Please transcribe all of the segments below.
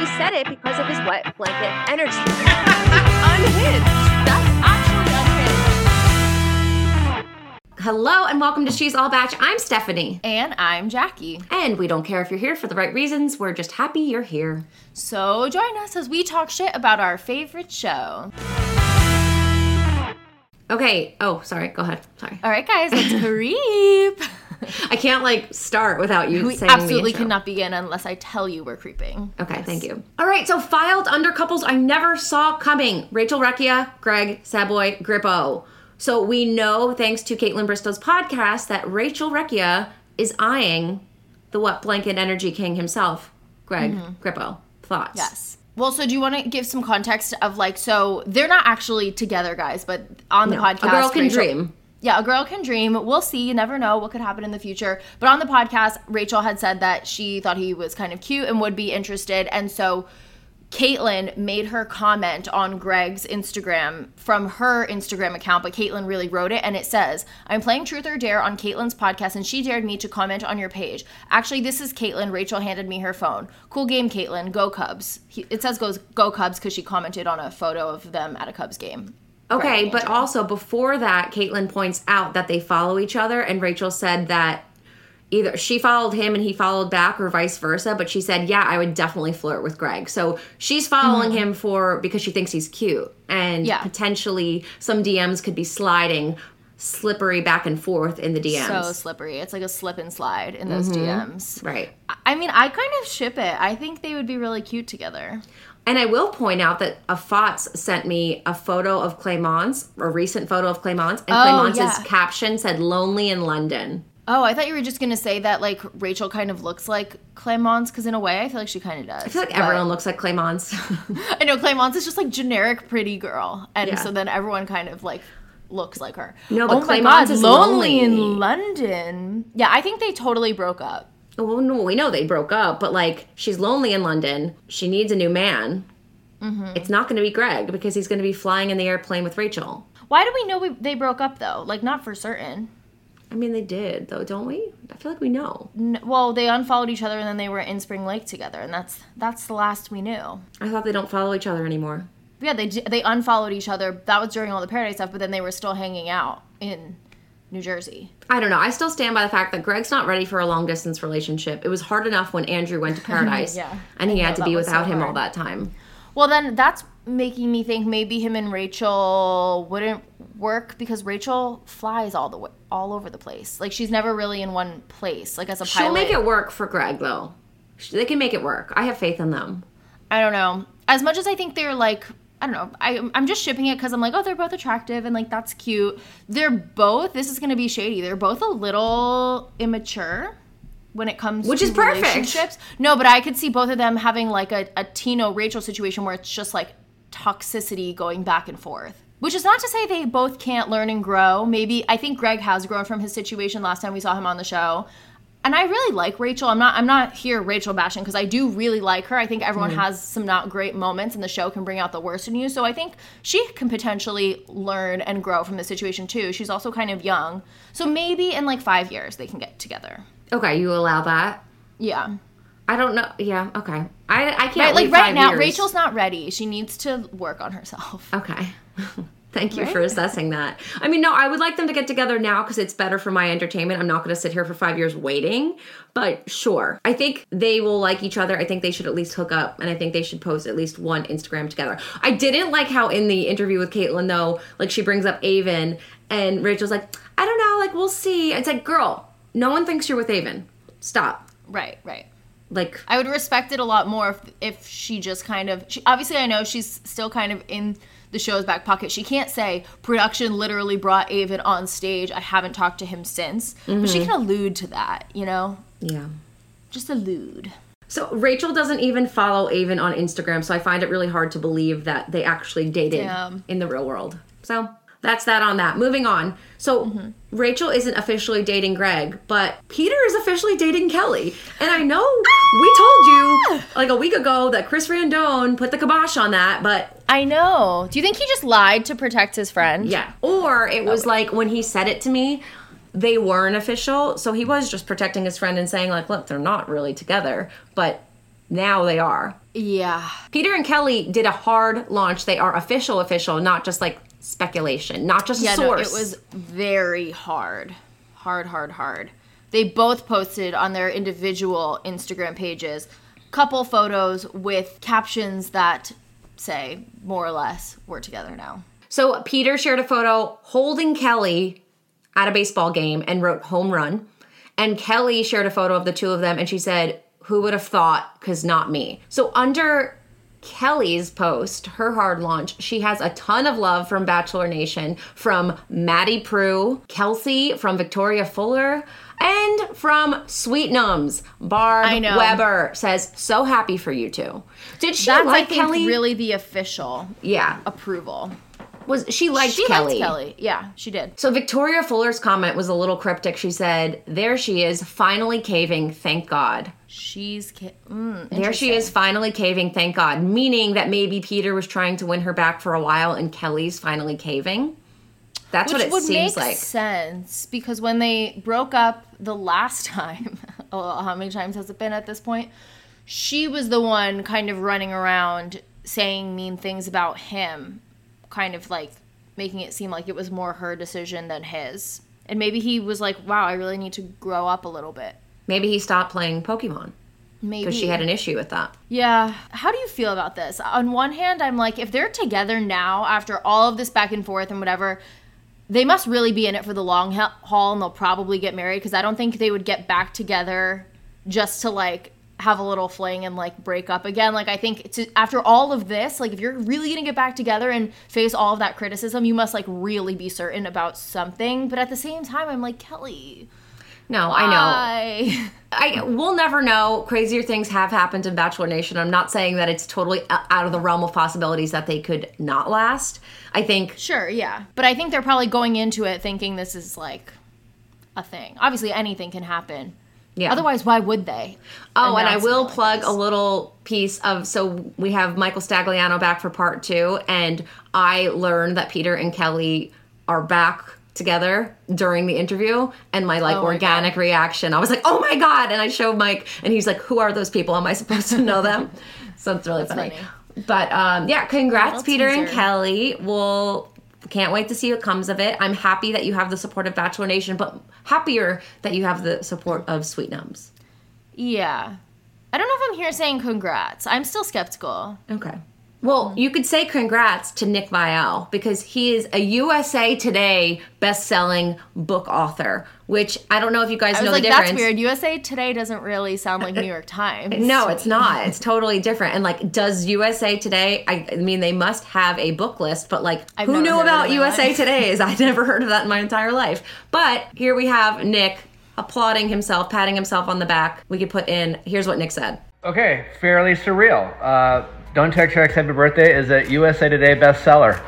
she said it because of his wet blanket energy. unhinged. That's actually unhinged. Hello and welcome to She's All Batch. I'm Stephanie. And I'm Jackie. And we don't care if you're here for the right reasons. We're just happy you're here. So join us as we talk shit about our favorite show. Okay. Oh, sorry. Go ahead. Sorry. All right, guys, let's creep. I can't like start without you We absolutely cannot begin unless I tell you we're creeping. Okay, thank you. All right, so filed under couples I never saw coming. Rachel Recchia, Greg Saboy, Grippo. So we know, thanks to Kaitlyn Bristowe's podcast, that Rachel Recchia is eyeing the wet blanket energy king himself, Greg mm-hmm. Grippo. Thoughts? Yes. Well, so do you want to give some context of like, so they're not actually together, guys, but on the No, podcast, a girl can Rachel- dream. Yeah, a girl can dream. We'll see. You never know what could happen in the future. But on the podcast, Rachel had said that she thought he was kind of cute and would be interested. And so Kaitlyn made her comment on Greg's Instagram from her Instagram account, but Kaitlyn really wrote it. And it says, I'm playing Truth or Dare on Kaitlyn's podcast, and she dared me to comment on your page. Actually, this is Kaitlyn. Rachel handed me her phone. Cool game, Kaitlyn. Go Cubs. He, it says goes go Cubs because she commented on a photo of them at a Cubs game. Okay, but also before that, Kaitlyn points out that they follow each other, and Rachel said that either she followed him and he followed back, or vice versa. But she said, "Yeah, I would definitely flirt with Greg." So she's following him for because she thinks he's cute, and Mm-hmm. Yeah. potentially some DMs could be sliding, slippery back and forth in the DMs. So slippery. It's like a slip and slide in those DMs. right. I mean, I kind of ship it. I think they would be really cute together. And I will point out that a FOTS sent me a photo of Clemence, a recent photo of Clemence, and Oh, Clemence's yeah. caption said "Lonely in London." Oh, I thought you were just gonna say that like Rachel kind of looks like Clemence because in a way I feel like she kind of does. I feel like everyone looks like Clemence. I know Clemence is just like generic pretty girl, and Yeah. so then everyone kind of like looks like her. No, but oh God, is lonely, lonely. in London. Yeah, I think they totally broke up. Well, no, we know they broke up, but like she's lonely in London. She needs a new man. Mm-hmm. It's not going to be Greg because he's going to be flying in the airplane with Rachel. Why do we know we, they broke up though? Like not for certain. I mean, they did though, don't we? I feel like we know. N- well, they unfollowed each other and then they were in Spring Lake together, and that's that's the last we knew. I thought they don't follow each other anymore. Yeah, they they unfollowed each other. That was during all the Paradise stuff, but then they were still hanging out in New Jersey. I don't know. I still stand by the fact that Greg's not ready for a long distance relationship. It was hard enough when Andrew went to Paradise, Yeah, and he had to be was so without him all that time. Well, then that's making me think maybe him and Rachel wouldn't work because Rachel flies all the way, all over the place. Like she's never really in one place. Like as a pilot, She'll make it work for Greg though. They can make it work. I have faith in them. I don't know. As much as I think they're like, I don't know. I, I'm just shipping it because I'm like, oh, they're both attractive and like that's cute. They're both. This is gonna be shady. They're both a little immature when it comes Which to is perfect. relationships. No, but I could see both of them having like a, a Tino Rachel situation where it's just like toxicity going back and forth. Which is not to say they both can't learn and grow. Maybe I think Greg has grown from his situation last time we saw him on the show. And I really like Rachel. I'm not I'm not here Rachel bashing because I do really like her. I think everyone mm-hmm. has some not great moments and the show can bring out the worst in you. So I think she can potentially learn and grow from the situation too. She's also kind of young. So maybe in like 5 years they can get together. Okay, you allow that. Yeah. I don't know. Yeah. Okay. I I can't Right, like right now years. Rachel's not ready. She needs to work on herself. Okay. Thank you Right? for assessing that. I mean, no, I would like them to get together now because it's better for my entertainment. I'm not going to sit here for five years waiting, but sure. I think they will like each other. I think they should at least hook up, and I think they should post at least one Instagram together. I didn't like how in the interview with Kaitlyn, though, like she brings up Aven, and Rachel's like, I don't know, like we'll see. It's like, girl, no one thinks you're with Aven. Stop. Right, right. Like, I would respect it a lot more if, if she just kind of she, obviously I know she's still kind of in the show's back pocket. She can't say production literally brought Aven on stage. I haven't talked to him since, but she mm-hmm. can allude to that, you know, yeah. just allude. So Rachel doesn't even follow Aven on Instagram, so I find it really hard to believe that they actually dated Damn. in the real world. So that's that on that. Moving on. So Mm-hmm. Rachel isn't officially dating Greg, but Peter is officially dating Kelly. And I know we told you like a week ago that Chris Randone put the kibosh on that, but I know. Do you think he just lied to protect his friend? yeah. Or it was like when he said it to me, they weren't official, so he was just protecting his friend and saying like, "Look, they're not really together." But now they are. Yeah. Peter and Kelly did a hard launch. They are official, official, not just like speculation, not just a Yeah, no, it was very hard. Hard, hard, hard. They both posted on their individual Instagram pages couple photos with captions that say more or less we're together now. So Peter shared a photo holding Kelly at a baseball game and wrote home run. And Kelly shared a photo of the two of them and she said, Who would have thought? Because not me. So under Kelly's post, her hard launch, she has a ton of love from Bachelor Nation, from Maddie Prue, Kelsey, from Victoria Fuller, and from Sweet Nums. Barb I know. Weber says, So happy for you two. Did she That's like I think Kelly? really the official yeah. approval. Was she liked She Kelly? liked Kelly. Yeah, she did. So Victoria Fuller's comment was a little cryptic. She said, "There she is, finally caving. Thank God." She's ki- mm, There she is, finally caving. Thank God. Meaning that maybe Peter was trying to win her back for a while, and Kelly's finally caving. That's Which what it would seems make like. sense because when they broke up the last time, oh, how many times has it been at this point? She was the one kind of running around saying mean things about him, kind of like making it seem like it was more her decision than his. And maybe he was like, "Wow, I really need to grow up a little bit." Maybe he stopped playing Pokemon Maybe because she had an issue with that. Yeah. How do you feel about this? On one hand, I'm like, if they're together now after all of this back and forth and whatever, they must really be in it for the long haul and they'll probably get married because I don't think they would get back together just to like have a little fling and like break up again. Like I think to, after all of this, like if you're really to get back together and face all of that criticism, you must like really be certain about something. But at the same time, I'm like, Kelly, No, I know. I I we'll never know. Crazier things have happened in Bachelor Nation. I'm not saying that it's totally out of the realm of possibilities that they could not last. I think Sure, yeah. But I think they're probably going into it thinking this is like a thing. Obviously, anything can happen. Yeah. Otherwise, why would they? Oh, and I will plug a little piece of so we have Michael Stagliano back for part two, and I learned that Peter and Kelly are back together during the interview, and my like Oh my organic reaction, I was like, "Oh my god!" And I showed Mike, and he's like, "Who are those people? Am I supposed to know them?" so it's really funny. funny. But um, yeah, congrats, Peter and. Kelly. We'll can't wait to see what comes of it. I'm happy that you have the support of Bachelor Nation, but happier that you have the support of Sweet Nums. Yeah. I don't know if I'm here saying congrats. I'm still skeptical. Okay. Well, mm. you could say congrats to Nick Viall because he is a USA Today best-selling book author, which I don't know if you guys I was know like, the difference. that's weird. USA Today doesn't really sound like New York Times. No, it's not. It's totally different. And like, does USA Today? I, I mean, they must have a book list, but like, I've who knew about it in my USA life. Today's? I never heard of that in my entire life. But here we have Nick applauding himself, patting himself on the back. We could put in. Here's what Nick said. Okay, fairly surreal. Uh, Don't Text Your Ex Happy Birthday is a USA Today bestseller.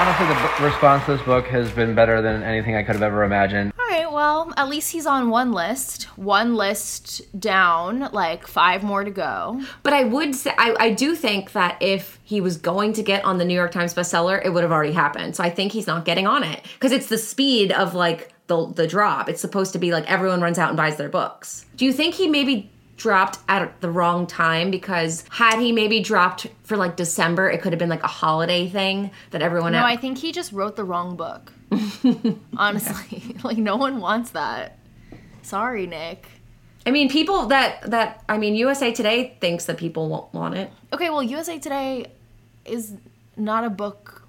Honestly, the b- response to this book has been better than anything I could have ever imagined. All right, well, at least he's on one list. One list down, like five more to go. But I would say, I, I do think that if he was going to get on the New York Times bestseller, it would have already happened. So I think he's not getting on it because it's the speed of like the the drop. It's supposed to be like everyone runs out and buys their books. Do you think he maybe dropped at the wrong time because had he maybe dropped for like December, it could have been like a holiday thing that everyone No, else. I think he just wrote the wrong book. Honestly, like no one wants that. Sorry, Nick. I mean, people that that I mean, USA Today thinks that people won't want it. Okay, well, USA Today is not a book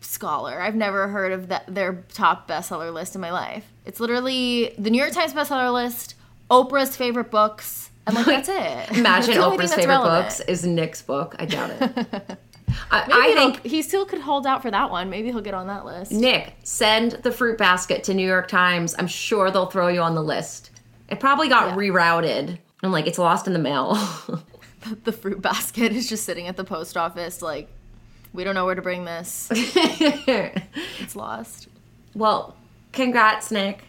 scholar. I've never heard of that, their top bestseller list in my life. It's literally the New York Times bestseller list, Oprah's favorite books, and like that's it. Imagine thing Oprah's favorite relevant. books is Nick's book. I doubt it. I, I think he still could hold out for that one. Maybe he'll get on that list. Nick, send the fruit basket to New York Times. I'm sure they'll throw you on the list. It probably got Yeah. rerouted. And like it's lost in the mail. The fruit basket is just sitting at the post office, like we don't know where to bring this. It's lost. well, congrats, Nick.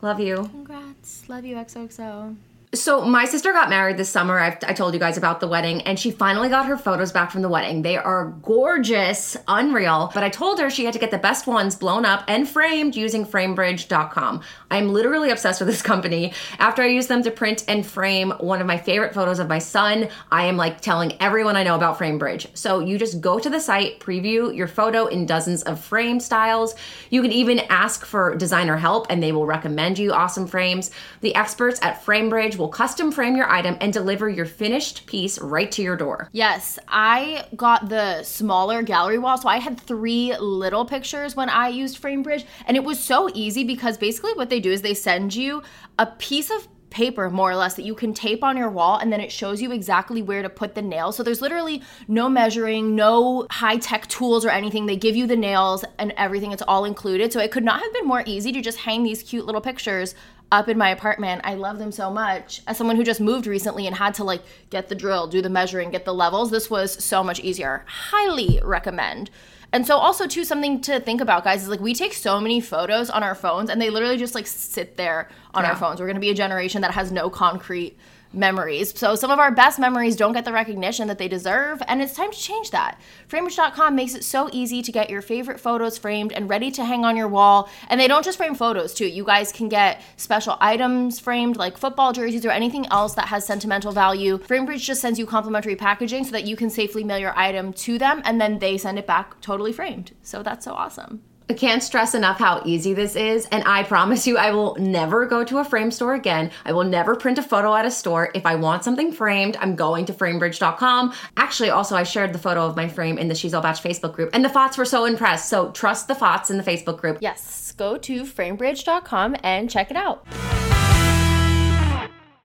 Love you. Congrats. Love you, XOXO. So my sister got married this summer. I've, I told you guys about the wedding, and she finally got her photos back from the wedding. They are gorgeous, unreal. But I told her she had to get the best ones blown up and framed using FrameBridge.com. I'm literally obsessed with this company. After I use them to print and frame one of my favorite photos of my son, I am like telling everyone I know about FrameBridge. So you just go to the site, preview your photo in dozens of frame styles. You can even ask for designer help, and they will recommend you awesome frames. The experts at FrameBridge will custom frame your item and deliver your finished piece right to your door. Yes, I got the smaller gallery wall. So I had three little pictures when I used FrameBridge. And it was so easy because basically what they do is they send you a piece of paper more or less that you can tape on your wall and then it shows you exactly where to put the nails. So there's literally no measuring, no high-tech tools or anything. They give you the nails and everything. It's all included. So it could not have been more easy to just hang these cute little pictures up in my apartment. I love them so much. As someone who just moved recently and had to like get the drill, do the measuring, get the levels, this was so much easier. Highly recommend. And so also too something to think about guys is like we take so many photos on our phones and they literally just like sit there on Yeah. our phones. We're going to be a generation that has no concrete memories. So some of our best memories don't get the recognition that they deserve and it's time to change that. Framebridge.com makes it so easy to get your favorite photos framed and ready to hang on your wall. And they don't just frame photos too. You guys can get special items framed like football jerseys or anything else that has sentimental value. Framebridge just sends you complimentary packaging so that you can safely mail your item to them and then they send it back totally framed. So that's so awesome. I can't stress enough how easy this is, and I promise you, I will never go to a frame store again. I will never print a photo at a store. If I want something framed, I'm going to framebridge.com. Actually, also, I shared the photo of my frame in the She's All Batch Facebook group, and the FOTS were so impressed. So trust the FOTS in the Facebook group. Yes, go to framebridge.com and check it out.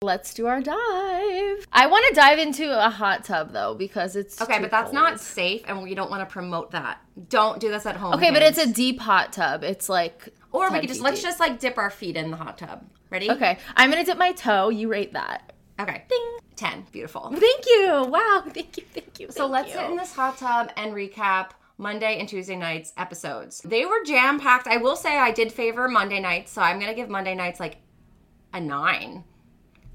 Let's do our dive. I want to dive into a hot tub though because it's Okay, but that's cold. not safe, and we don't want to promote that. Don't do this at home. Okay, but it's a deep hot tub. It's like Or we could just feet let's just like dip our feet in the hot tub. Ready? Okay, I'm gonna dip my toe. You rate that. Okay. Ding. Ten. Beautiful. Thank you. Wow. Thank you. Thank you. So thank let's you. sit in this hot tub and recap Monday and Tuesday nights episodes. They were jam packed. I will say I did favor Monday nights, so I'm gonna give Monday nights like a nine.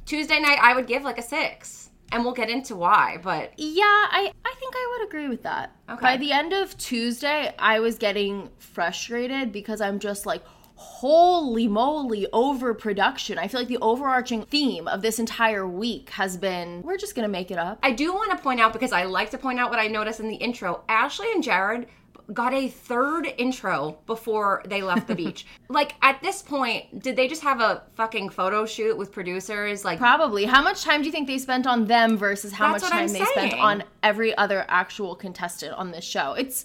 Tuesday night I would give like a six, and we'll get into why. But Yeah, I, I think I would agree with that. Okay. By the end of Tuesday, I was getting frustrated because I'm just like, holy moly, overproduction. I feel like the overarching theme of this entire week has been we're just gonna make it up. I do want to point out because I like to point out what I noticed in the intro. Ashley and Jared got a third intro before they left the beach. Like at this point, did they just have a fucking photo shoot with producers? Like Probably. How much time do you think they spent on them versus how much time they spent on every other actual contestant on this show? It's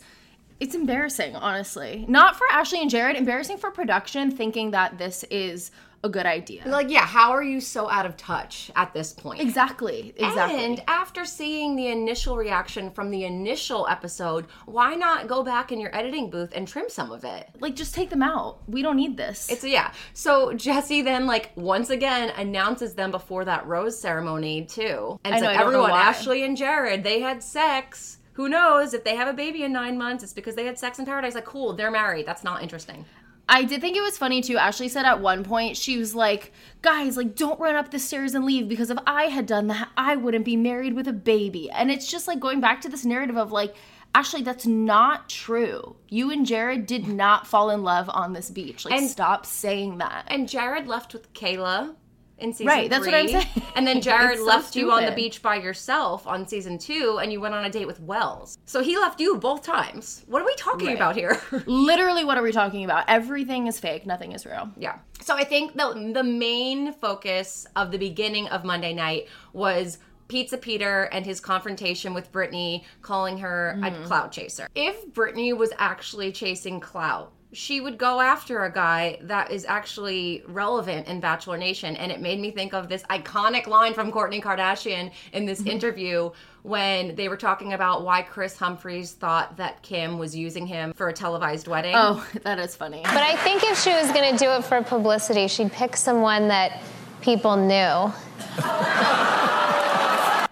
it's embarrassing, honestly. Not for Ashley and Jared, embarrassing for production thinking that this is a good idea. like yeah, how are you so out of touch at this point? exactly. Exactly. And after seeing the initial reaction from the initial episode, why not go back in your editing booth and trim some of it? like just take them out. We don't need this. So yeah. So Jesse then like once again announces them before that rose ceremony too. And I it's know, like I don't know everyone. Ashley and Jared, they had sex. Who knows if they have a baby in nine months? It's because they had sex in paradise. Like, cool, they're married. That's not interesting. I did think it was funny too. Ashley said at one point she was like, "Guys, like don't run up the stairs and leave because if I had done that, I wouldn't be married with a baby." And it's just like going back to this narrative of like, Ashley, that's not true. You and Jared did not fall in love on this beach. Like And- stop saying that. And Jared left with Kayla in season Right, that's what I'm saying. And then Jared so left you on the beach by yourself on season two, and you went on a date with Wells. So he left you both times. What are we talking Right. about here? Literally, what are we talking about? Everything is fake. Nothing is real. Yeah. So I think the the main focus of the beginning of Monday night was Pizza Peter and his confrontation with Brittany, calling her a mm-hmm. clout chaser. If Brittany was actually chasing clout, she would go after a guy that is actually relevant in Bachelor Nation. And it made me think of this iconic line from Kourtney Kardashian in this mm-hmm. interview when they were talking about why Kris Humphries thought that Kim was using him for a televised wedding. Oh, that is funny. But I think if she was going to do it for publicity, she'd pick someone that people knew.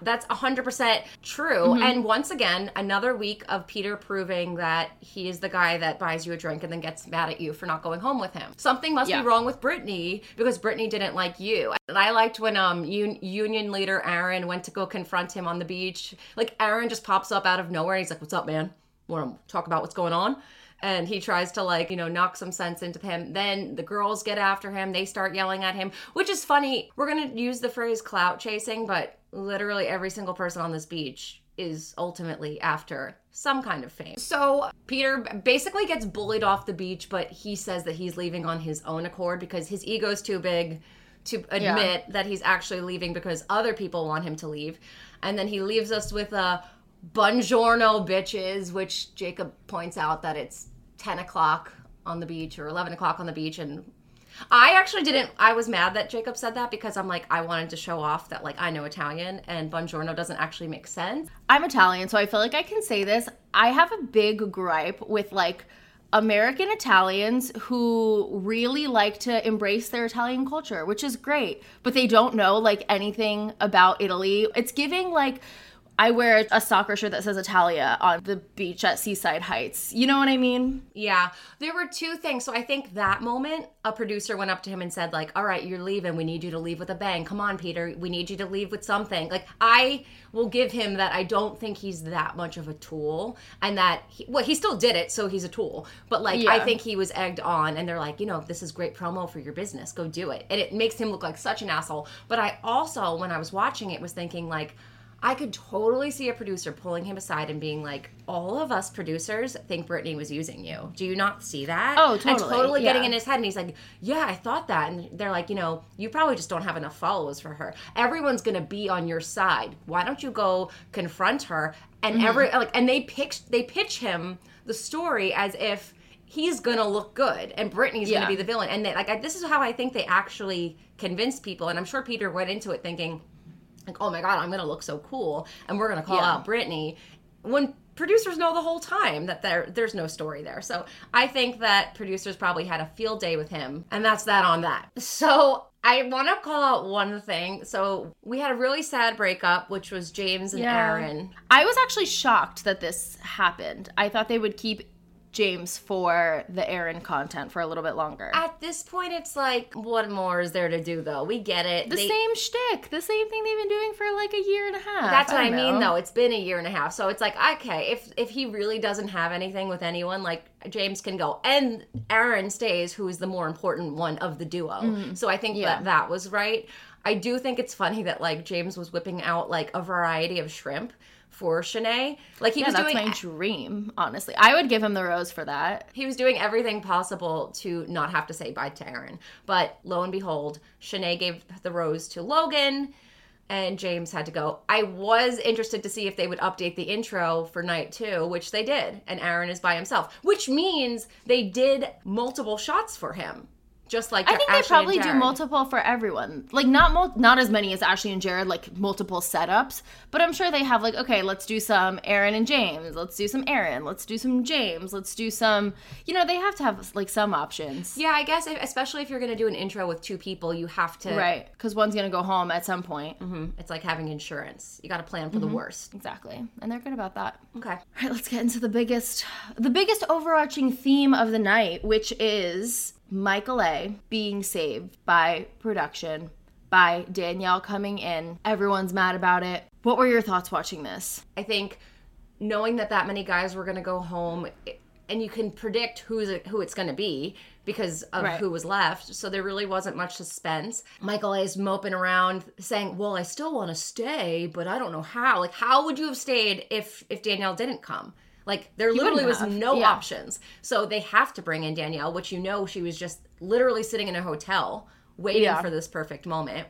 That's 100% true. And once again, another week of Peter proving that he is the guy that buys you a drink and then gets mad at you for not going home with him. Something must Yeah. be wrong with Brittany because Brittany didn't like you. And I liked when um un- union leader Aaron went to go confront him on the beach. Like Aaron just pops up out of nowhere and he's like, "What's up, man? Want to talk about what's going on?" And he tries to like you know knock some sense into him. Then the girls get after him. They start yelling at him which is funny. We're gonna use the phrase clout chasing but literally every single person on this beach is ultimately after some kind of fame. So peter basically gets bullied off the beach but he says that he's leaving on his own accord because his ego's too big to admit that he's actually leaving because other people want him to leave. And then he leaves us with a Buongiorno, bitches, which Jacob points out that it's 10 o'clock on the beach or 11 o'clock on the beach. And I actually didn't, I was mad that Jacob said that because I'm like, I wanted to show off that, like, I know Italian and Buongiorno doesn't actually make sense. I'm Italian, so I feel like I can say this. I have a big gripe with like American Italians who really like to embrace their Italian culture, which is great, but they don't know like anything about Italy. It's giving like I wear a soccer shirt that says Italia on the beach at Seaside Heights. You know what I mean? Yeah, there were two things. So I think that moment, a producer went up to him and said, like, all right, you're leaving. We need you to leave with a bang. Come on, Peter. We need you to leave with something. Like, I will give him that I don't think he's that much of a tool and that, he, well, he still did it, so he's a tool. But, like, I think he was egged on and they're like, you know, this is great promo for your business. Go do it. And it makes him look like such an asshole. But I also, when I was watching it, was thinking, like, I could totally see a producer pulling him aside and being like, "All of us producers think Brittany was using you. Do you not see that?" Oh, totally. And totally, totally getting in his head, and he's like, "Yeah, I thought that." And they're like, "You know, you probably just don't have enough followers for her. Everyone's gonna be on your side. Why don't you go confront her?" And Mm-hmm. every like, and they pitch they pitch him the story as if he's gonna look good and Brittany's Yeah. gonna be the villain. And they, like, I, this is how I think they actually convinced people. And I'm sure Peter went into it thinking like, oh my god, I'm gonna look so cool, and we're gonna call Yeah. out Brittany, when producers know the whole time that there there's no story there. So I think that producers probably had a field day with him, and that's that on that. So I want to call out one thing. So we had a really sad breakup, which was James and Aaron. I was actually shocked that this happened. I thought they would keep James for the Aaron content for a little bit longer. At this point, it's like, what more is there to do, though? We get it. the They- same shtick, the same thing they've been doing for like a year and a half. That's what I, don't mean, though. It's been a year and a half, so it's like okay, if if he really doesn't have anything with anyone, like James can go, and Aaron stays, who is the more important one of the duo. So I think Mm-hmm. Yeah. that that was right. I do think it's funny that like James was whipping out like a variety of shrimp for Shanae. Like he Yeah, was that's doing my dream. Honestly, I would give him the rose for that. he was doing everything possible to not have to say bye to Aaron. But lo and behold, Shanae gave the rose to Logan and James had to go. I was interested to see if they would update the intro for night two, which they did. And Aaron is by himself, which means they did multiple shots for him. Just like I think Ashley they probably do multiple for everyone. Like not mul- not as many as Ashley and Jared, like multiple setups. But I'm sure they have like, okay, let's do some Aaron and James. Let's do some Aaron. Let's do some James. Let's do some. You know, they have to have like some options. Yeah, I guess, if, especially if you're going to do an intro with two people, you have to. Right, because one's gonna go home at some point. It's like having insurance. You got to plan for Mm-hmm. the worst. Exactly, and they're good about that. Okay. All right, let's get into the biggest, the biggest overarching theme of the night, which is Michael A. being saved by production, by Danielle coming in. Everyone's mad about it. What were your thoughts watching this? I think knowing that that many guys were going to go home, and you can predict who's who it's going to be because of Right. who was left. So there really wasn't much suspense. Michael A is moping around saying, "Well, I still want to stay, but I don't know how. Like, how would you have stayed if if Danielle didn't come?" Like there literally was no Yeah. options. So they have to bring in Danielle, which you know she was just literally sitting in a hotel waiting Yeah. for this perfect moment.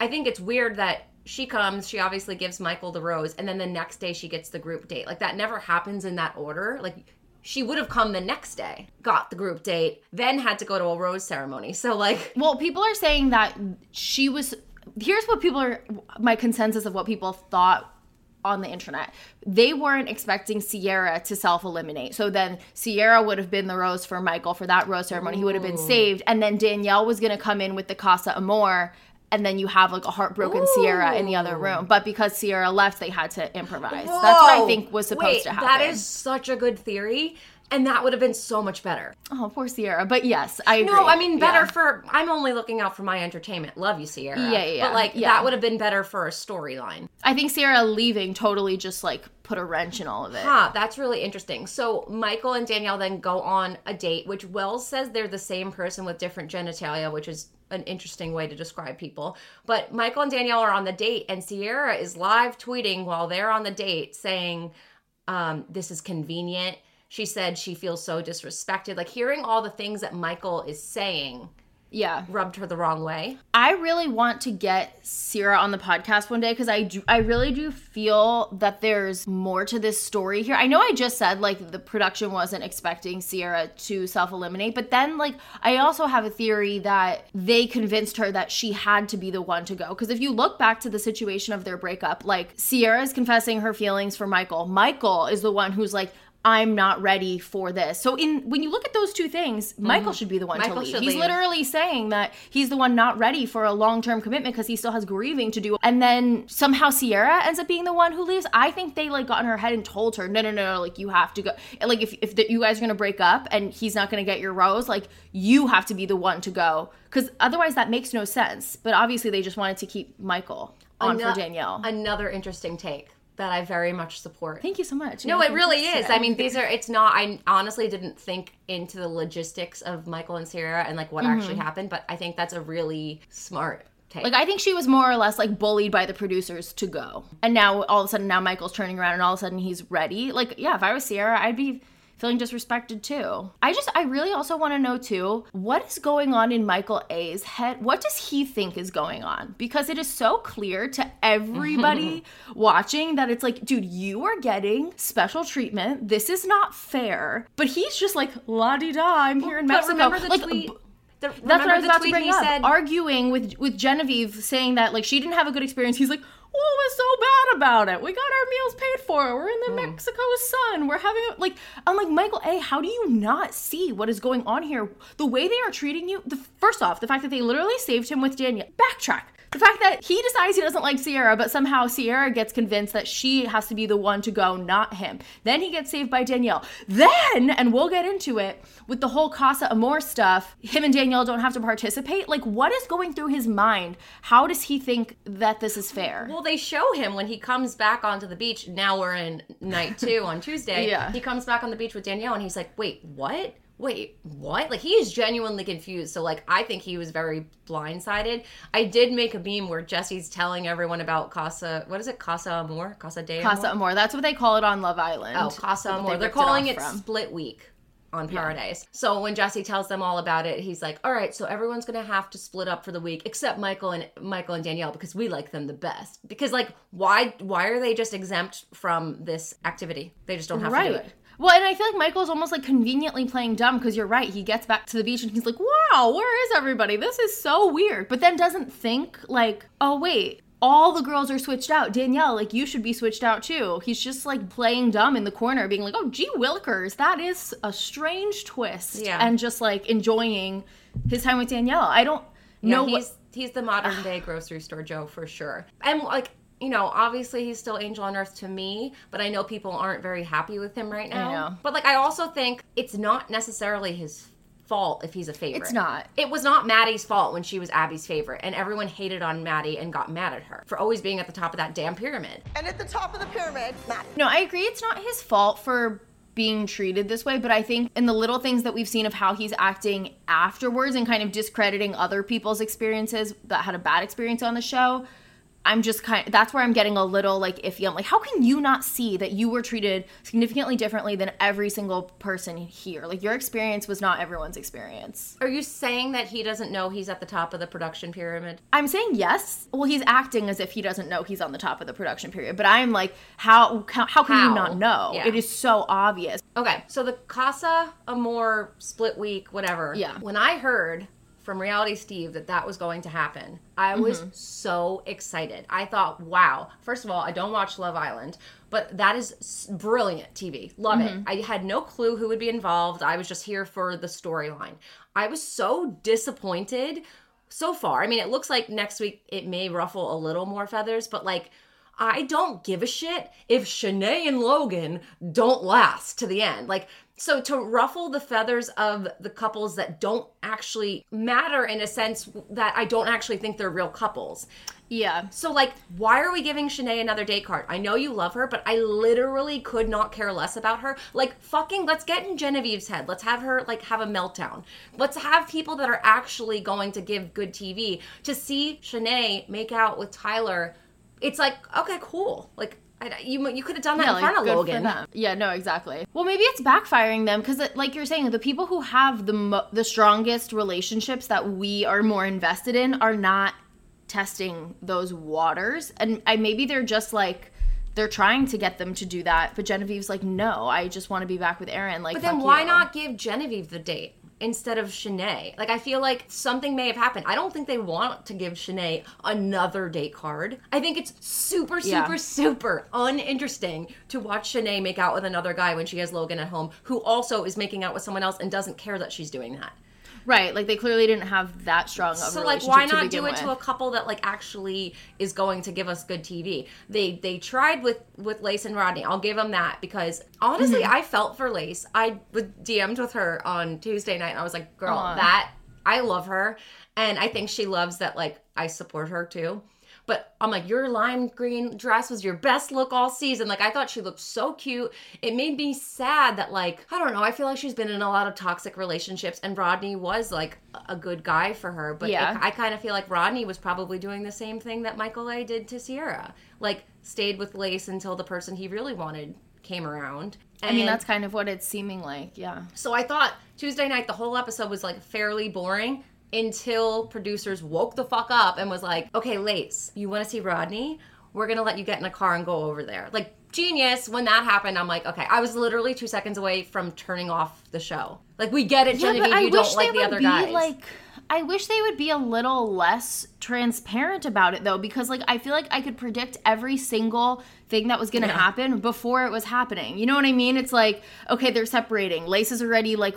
I think it's weird that she comes, she obviously gives Michael the rose, and then the next day she gets the group date. Like that never happens in that order. Like she would have come the next day, got the group date, then had to go to a rose ceremony. So like Well, people are saying that she was. Here's what people are. My consensus of what people thought on the internet. They weren't expecting Sierra to self eliminate. So then Sierra would have been the rose for Michael for that rose ceremony. He would have been saved. And then Danielle was going to come in with the Casa Amor and then you have like a heartbroken Sierra in the other room. But because Sierra left, they had to improvise. That's what I think was supposed Wait, to happen. That is such a good theory. And that would have been so much better. oh poor Sierra. But yes, I agree. No, I mean better Yeah. for. I'm only looking out for my entertainment. Love you, Sierra. Yeah, yeah. But like Yeah. that would have been better for a storyline. I think Sierra leaving totally just like put a wrench in all of it. Huh, that's really interesting. So Michael and Danielle then go on a date, which Wells says they're the same person with different genitalia, which is an interesting way to describe people. But Michael and Danielle are on the date, and Sierra is live tweeting while they're on the date saying, um, This is convenient. She said she feels so disrespected. Like hearing all the things that Michael is saying Yeah. rubbed her the wrong way. I really want to get Sierra on the podcast one day because I do, I really do feel that there's more to this story here. I know I just said like the production wasn't expecting Sierra to self eliminate, but then like I also have a theory that they convinced her that she had to be the one to go. Because if you look back to the situation of their breakup, like Sierra is confessing her feelings for Michael. Michael is the one who's like. I'm not ready for this. So in when you look at those two things, mm-hmm. Michael should be the one Michael to leave. He's leave. literally saying that he's the one not ready for a long-term commitment because he still has grieving to do. And then somehow sierra ends up being the one who leaves. I think they like got in her head and told her no no no, no like you have to go. Like if, if the, you guys are gonna break up and he's not gonna get your rose like you have to be the one to go. Because otherwise that makes no sense. But obviously they just wanted to keep michael on Ano- for danielle. Another interesting take that I very much support. thank you so much No, Yeah, it really is. I mean, these are, it's not, I honestly didn't think into the logistics of Michael and Sierra and like what mm-hmm. actually happened, but I think that's a really smart take. Like I think she was more or less like bullied by the producers to go. And now all of a sudden now Michael's turning around and all of a sudden he's ready. Like yeah, if I was Sierra, I'd be feeling disrespected too. I just I really also want to know too, what is going on in Michael A's head? What does he think is going on? Because it is so clear to everybody watching that it's like, dude, you are getting special treatment. This is not fair. But he's just like la di da, I'm here in Mexico. But remember the like tweet? b- the, that's what I was the about to tweet bring he up. said? Arguing with with Genevieve, saying that like she didn't have a good experience. He's like, "What was so bad about it? We got our meals paid for. We're in the Hmm. Mexico sun. We're having a, like." I'm like, Michael A. How do you not see what is going on here? The way they are treating you. The first off, the fact that they literally saved him with Danielle. Backtrack. The fact that he decides he doesn't like Sierra, but somehow Sierra gets convinced that she has to be the one to go, not him. Then he gets saved by Danielle. Then, and we'll get into it, with the whole Casa Amor stuff, him and Danielle don't have to participate. Like, what is going through his mind? How does he think that this is fair? Well, they show him when he comes back onto the beach. Now we're in night two on Tuesday. Yeah. He comes back on the beach with Danielle and he's like, wait, what? Wait, what? Like, he is genuinely confused. So, like, I think he was very blindsided. I did make a meme where Jesse's telling everyone about Casa, what is it? Casa Amor? Casa de Amor? Casa Amor. That's what they call it on Love Island. Oh, Casa Amor. they They're calling off it. Split Week on Paradise. So when Jesse tells them all about it, he's like, "All right, so everyone's gonna have to split up for the week, except Michael and Michael and Danielle because we like them the best. Because like, why why are they just exempt from this activity? They just don't have to do it. Well, and I feel like Michael's almost like conveniently playing dumb because you're right. He gets back to the beach and he's like, wow, where is everybody? This is so weird. But then doesn't think, like, oh, wait, all the girls are switched out. Danielle, like, you should be switched out too. He's just like playing dumb in the corner, being like, oh, gee willikers, that is a strange twist. Yeah. And just like enjoying his time with Danielle. I don't Yeah, know he's what. he's the modern day grocery store Joe for sure. And like you know, obviously he's still angel on earth to me, but I know people aren't very happy with him right now. know. But like I also think it's not necessarily his fault if he's a favorite. It's not. It was not Maddie's fault when she was Abby's favorite, and everyone hated on Maddie and got mad at her for always being at the top of that damn pyramid. And at the top of the pyramid, Matt. No, I agree. It's not his fault for being treated this way, but I think in the little things that we've seen of how he's acting afterwards and kind of discrediting other people's experiences that had a bad experience on the show, I'm just kind of, that's where I'm getting a little like iffy. I'm like, how can you not see that you were treated significantly differently than every single person here? Like your experience was not everyone's experience. Are you saying that he doesn't know he's at the top of the production pyramid? I'm saying yes. Well, he's acting as if he doesn't know he's on the top of the production period, but I'm like, how how, how can How? you not know? Yeah. It is so obvious. Okay, so the Casa Amor split week, whatever. Yeah. When I heard from Reality Steve that that was going to happen, I was Mm-hmm. so excited. I thought, wow. First of all, I don't watch Love Island, but that is brilliant TV. Love Mm-hmm. it. I had no clue who would be involved. I was just here for the storyline. I was so disappointed so far. I mean, it looks like next week it may ruffle a little more feathers, but like I don't give a shit if Shanae and Logan don't last to the end. Like so to ruffle the feathers of the couples that don't actually matter in a sense that I don't actually think they're real couples. Yeah. So like, why are we giving Shanae another date card? I know you love her, but I literally could not care less about her. Like, fucking, let's get in Genevieve's head. Let's have her like have a meltdown. Let's have people that are actually going to give good TV to see Shanae make out with Tyler. It's like, okay, cool. Like, I, you you could have done that in front of Logan. Yeah, no, exactly. Well, maybe it's backfiring them because, like you're saying, the people who have the mo- the strongest relationships that we are more invested in are not testing those waters, and I maybe they're just like they're trying to get them to do that, but Genevieve's like, no, I just want to be back with Aaron. Like, But then why you. not give Genevieve the date instead of Shanae? Like I feel like something may have happened. I don't think they want to give Shanae another date card. I think it's super, super, Yeah. super uninteresting to watch Shanae make out with another guy when she has Logan at home, who also is making out with someone else and doesn't care that she's doing that. Right, like they clearly didn't have that strong of a So like why not do it to a couple that like actually is going to give us good TV? They they tried with with Lace and Rodney. I'll give them that because honestly Mm-hmm. I felt for Lace. I DM'd with her on Tuesday night and I was like, "Girl, Aw. that I love her and I think she loves that like I support her too." But I'm like, your lime green dress was your best look all season. Like, I thought she looked so cute. It made me sad that, like, I don't know. I feel like she's been in a lot of toxic relationships, and Rodney was like a good guy for her. But Yeah. it- I kind of feel like Rodney was probably doing the same thing that Michael A did to Sierra. Like, stayed with Lace until the person he really wanted came around. I mean, that's kind of what it's seeming like. Yeah. so I thought Tuesday night the whole episode was like fairly boring until producers woke the fuck up and was like, "Okay, Lace, you want to see Rodney? We're gonna let you get in a car and go over there." Like genius. When that happened, I'm like, okay. I was literally two seconds away from turning off the show. Like we get it, Genevieve. you don't like the other be guys. like I wish they would be a little less transparent about it though because like I feel like I could predict every single thing that was going to Yeah. happen before it was happening. You know what I mean? It's like okay, they're separating. Lace is already like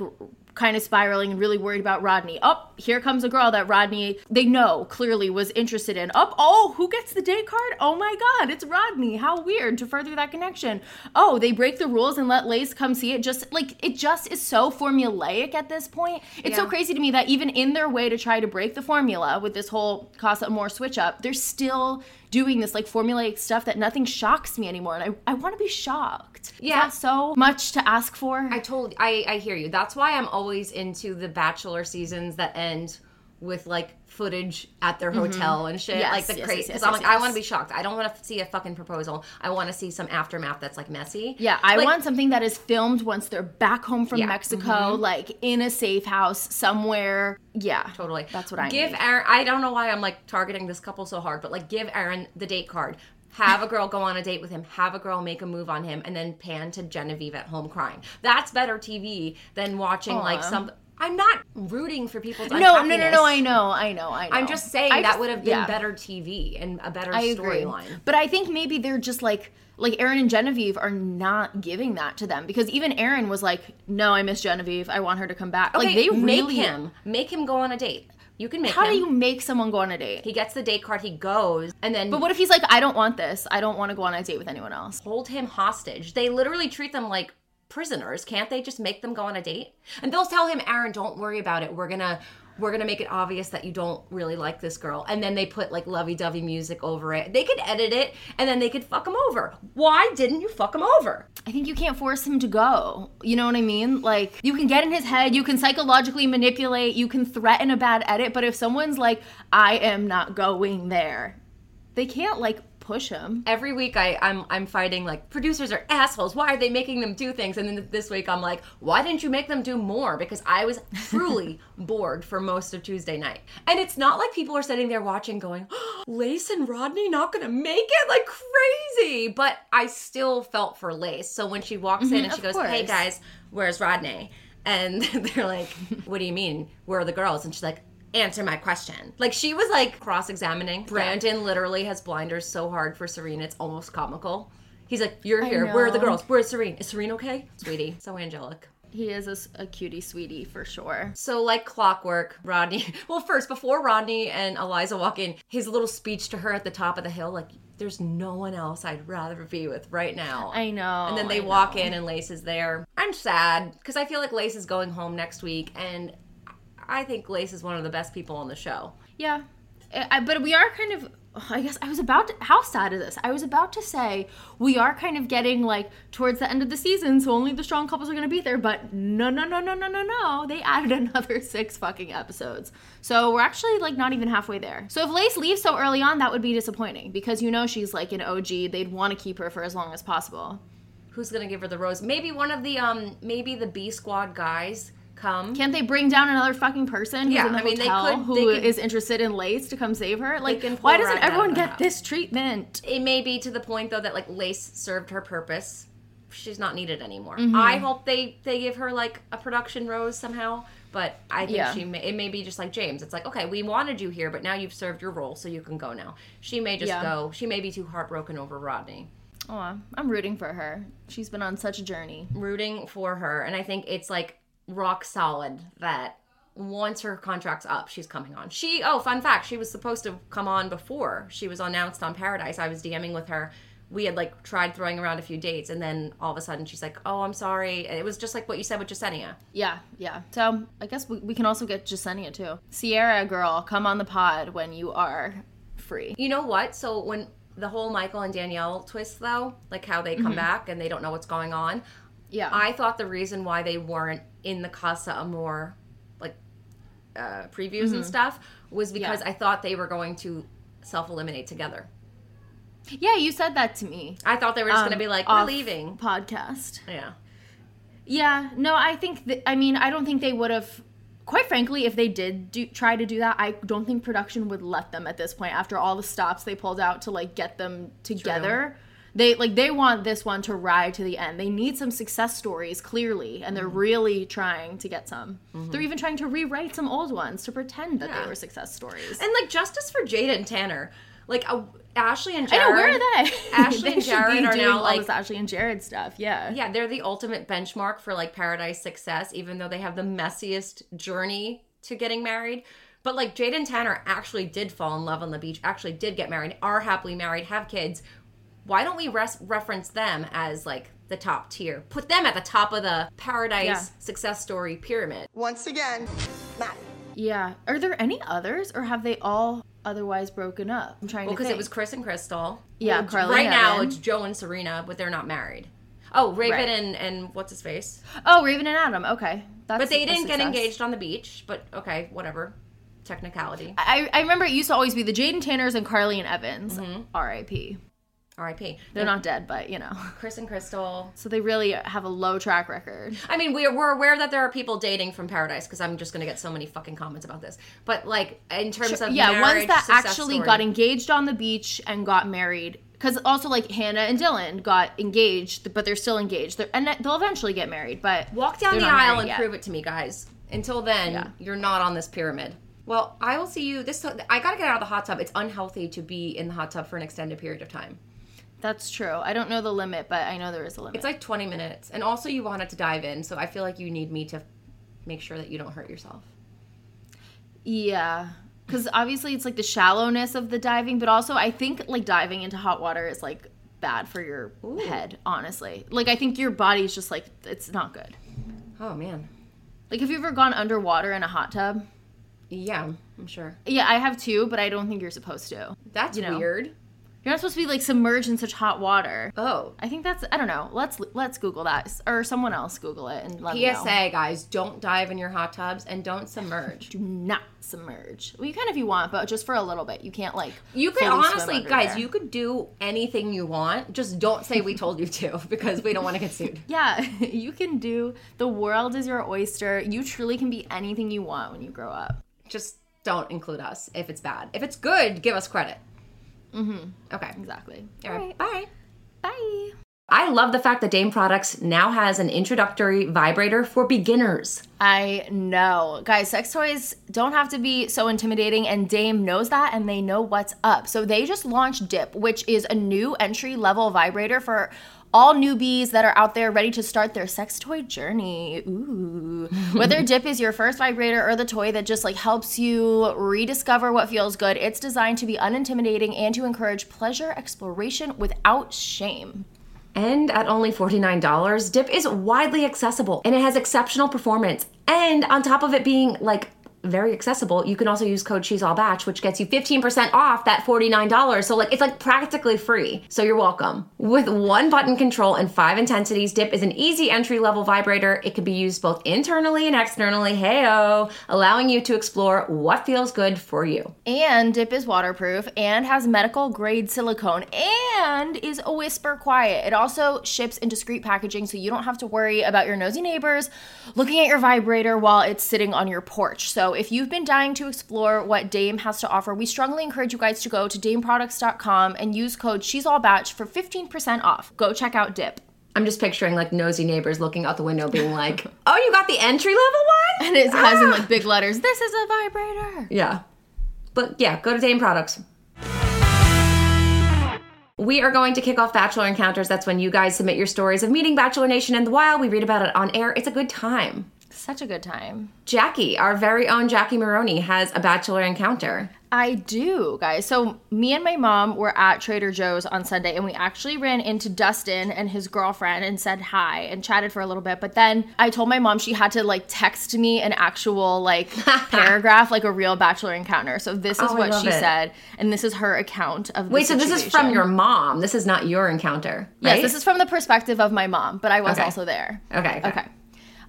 kind of spiraling and really worried about Rodney. Up, here comes a girl that Rodney they know clearly was interested in. Up, oh, who gets the date card? Oh my god, it's Rodney. How weird to further that connection. Oh, they break the rules and let Lace come see it. Just like it just is so formulaic at this point. It's so crazy to me that even in their way to try to break the formula with this whole Casa Amor switch up, they're still doing this like formulaic stuff that nothing shocks me anymore. And I, I want to be shocked. Yeah. So much to ask for? I told I I hear you. That's why I'm always into the Bachelor seasons that end with like footage at their hotel and shit, Mm-hmm. Yes, like the yes, crazy. Because yes, I'm like, yes, I want to be shocked. I don't want to see a fucking proposal. I want to see some aftermath that's like messy. Yeah, I Like, want something that is filmed once they're back home from Yeah. Mexico, like in a safe house somewhere. Yeah, Totally. That's what I give need. Aaron. I don't know why I'm like targeting this couple so hard, but like give Aaron the date card. Have a girl go on a date with him. Have a girl make a move on him, and then pan to Genevieve at home crying. That's better TV than watching like some. I'm not rooting for people's No, no, no, no. I know, I know, I know. I'm just saying I that just- would have been yeah. better TV and a better storyline. But I think maybe they're just like like Aaron and Genevieve are not giving that to them because even Aaron was like, "No, I miss Genevieve. I want her to come back." Okay, like they make really him make him go on a date. You can make How him. do you make someone go on a date? He gets the date card. He goes, and then But what if he's like, "I don't want this. I don't want to go on a date with anyone else." hold him hostage. They literally treat them like prisoners. Can't they just make them go on a date? And they'll tell him, Aaron, don't worry about it. We're gonna we're gonna make it obvious that you don't really like this girl. And then they put like lovey dovey music over it. They could edit it and then they could fuck him over. Why didn't you fuck him over? I think you can't force him to go. You know what I mean? Like, you can get in his head, you can psychologically manipulate, you can threaten a bad edit, but if someone's like, I am not going there, they can't, like, push him. Every week I, I'm I'm fighting like producers are assholes. Why are they making them do things? And then this week I'm like, why didn't you make them do more? Because I was truly bored for most of Tuesday night. And it's not like people are sitting there watching going, oh, Lace and Rodney not gonna make it like crazy. But I still felt for Lace. So when she walks in and she Mm-hmm, of goes, Hey guys, where's Rodney? And they're like, What do you mean? Where are the girls? And she's like, Answer my question. Like she was like cross examining. Brandon literally has blinders so hard for Serene, it's almost comical. He's like, You're here. Where are the know. girls? Where's Serene? Is Serene okay? Sweetie. So angelic. He is a, s- a cutie sweetie for sure. So, like clockwork, Rodney. Well, first, before Rodney and Eliza walk in, his little speech to her at the top of the hill, like, there's no one else I'd rather be with right now. I know. And then they I walk know. in and Lace is there. I'm sad because I feel like Lace is going home next week, and I think Lace is one of the best people on the show. Yeah, I, I- but we are kind of. I guess I was about to. How sad is this? I was about to say we are kind of getting like towards the end of the season, so only the strong couples are going to be there. But no, no, no, no, no, no, no. They added another six fucking episodes, so we're actually like not even halfway there. So if Lace leaves so early on, that would be disappointing because you know she's like an OG. They'd want to keep her for as long as possible. Who's gonna give her the rose? Maybe one of the um, maybe the B Squad guys come. Can't they bring down another fucking person who's Yeah, in the I mean, they hotel could- who could- is interested in Lace to come save her? Like, why doesn't everyone get this treatment? it may be to the point though that like Lace served her purpose. She's not needed anymore. Mm-hmm. I hope they they give her like a production rose somehow. But I think Yeah. she may, it may be just like James. It's like okay, we wanted you here, but now you've served your role, so you can go now. She may just Yeah. go. She may be too heartbroken over Rodney. Aw, I'm rooting for her. She's been on such a journey. Rooting for her, and I think it's like rock solid that once her contract's up, she's coming on. She oh, fun fact, she was supposed to come on before she was announced on Paradise. I was DMing with her. We had like tried throwing around a few dates, and then all of a sudden she's like, "Oh, I'm sorry." And it was just like what you said with Jasenia. Yeah, yeah. So I guess we, we can also get Jasenia too. Sierra girl, come on the pod when you are free. You know what? So when the whole Michael and Danielle twist, though, like how they come mm-hmm. back and they don't know what's going on, Yeah. I thought the reason why they weren't in the Casa Amor like uh, previews and stuff was because Mm-hmm. Yeah. I thought they were going to self eliminate together. yeah, you said that to me. I thought they were just Um, going to be like, we're leaving. Podcast. Yeah. Yeah, no, I think that, I mean, I don't think they would have quite frankly, if they did do try to do that, I don't think production would let them at this point after all the stops they pulled out to like get them together. They like they want this one to ride to the end. They need some success stories clearly, and Mm-hmm. they're really trying to get some. They're even trying to rewrite some old ones to pretend that Yeah. they were success stories. And like justice for Jade and Tanner. Like uh, Ashley and I know where are they? Ashley They and Jared are now all like this Ashley and Jared stuff. Yeah. Yeah, they're the ultimate benchmark for like paradise success, even though they have the messiest journey to getting married. But like Jade and Tanner actually did fall in love on the beach, actually did get married, are happily married, have kids. Why don't we res- reference them as like the top tier? Put them at the top of the paradise Yeah. success story pyramid. Once again, Matt. Yeah. Are there any others, or have they all otherwise broken up? I'm trying Well, to because it was Chris and Crystal. Yeah, Well, Carly Right now Evan. it's Joe and Serena, but they're not married. Oh, Raven Right. and and what's his face? Oh, Raven and Adam. Okay, that's But they a didn't get engaged on the beach. But okay, whatever. Technicality. I, I remember it used to always be the Jaden Tanners and Carly and Evans. Mm-hmm. R.I.P. R.I.P. They're not dead, but you know. Chris and Crystal. So they really have a low track record. I mean, we're, we're aware that there are people dating from Paradise because I'm just going to get so many fucking comments about this. But, like, in terms of yeah, ones that actually story- got engaged on the beach and got married. Because also, like Hannah and Dylan got engaged, but they're still engaged. They're, and they'll eventually get married. But Walk down the aisle and yet. prove it to me, guys. Until then, Yeah. you're not on this pyramid. Well, I will see you. This I got to get out of the hot tub. It's unhealthy to be in the hot tub for an extended period of time. That's true. I don't know the limit, but I know there is a limit. It's like 20 minutes, and also you wanted to dive in, so I feel like you need me to make sure that you don't hurt yourself. Yeah. Because obviously it's like the shallowness of the diving, but also I think like diving into hot water is like bad for your head, honestly. Like I think your body's just like, it's not good. Oh man, Like have you ever gone underwater in a hot tub? yeah, I'm sure. Yeah, I have too, but I don't think you're supposed to. That's You know. weird. You're not supposed to be like submerged in such hot water. Oh, I think that's I don't know. Let's let's Google that or someone else Google it and let me know. PSA, guys, don't dive in your hot tubs and don't submerge. Do not submerge. Well, you can if you want, but just for a little bit. You can't like. You could honestly, guys, there. you could do anything you want. Just don't say we told you to because we don't want to get sued. Yeah, you can do. The world is your oyster. You truly can be anything you want when you grow up. Just don't include us if it's bad. If it's good, give us credit. Mm-hmm. Okay. Exactly. All right. Bye. Bye. I love the fact that Dame Products now has an introductory vibrator for beginners. I know. Guys, sex toys don't have to be so intimidating, and Dame knows that and they know what's up. So they just launched Dip, which is a new entry level vibrator for all newbies that are out there ready to start their sex toy journey. Ooh. Whether Dip is your first vibrator or the toy that just like helps you rediscover what feels good, it's designed to be unintimidating and to encourage pleasure exploration without shame. And at only $49, Dip is widely accessible and it has exceptional performance. And on top of it being like very accessible, you can also use code She's All Batch, which gets you 15% off that $49. So like it's like practically free. So you're welcome. With one button control and five intensities, Dip is an easy entry level vibrator. It can be used both internally and externally, heyo, allowing you to explore what feels good for you. And Dip is waterproof and has medical grade silicone and is a whisper quiet. It also ships in discreet packaging so you don't have to worry about your nosy neighbors looking at your vibrator while it's sitting on your porch. So if you've been dying to explore what Dame has to offer, we strongly encourage you guys to go to dameproducts.com and use code She's All Batch for 15% off. Go check out Dip. I'm just picturing like nosy neighbors looking out the window being like, oh, you got the entry level one? And it has in like ah! big letters, this is a vibrator. Yeah. But yeah, go to Dame Products. We are going to kick off Bachelor Encounters. That's when you guys submit your stories of meeting Bachelor Nation in the wild. We read about it on air. It's a good time. Such a good time. Jackie, our very own Jackie Maroney, has a Bachelor Encounter. I do, guys. So, me and my mom were at Trader Joe's on Sunday, and we actually ran into Dustin and his girlfriend and said hi and chatted for a little bit. But then I told my mom she had to like text me an actual like paragraph, like a real Bachelor encounter. So, this is Oh, what she it. said, and this is her account of the Wait, so this is from your mom. This is not your encounter, right? Yes, this is from the perspective of my mom, but I was Okay. also there. Okay, okay. Okay.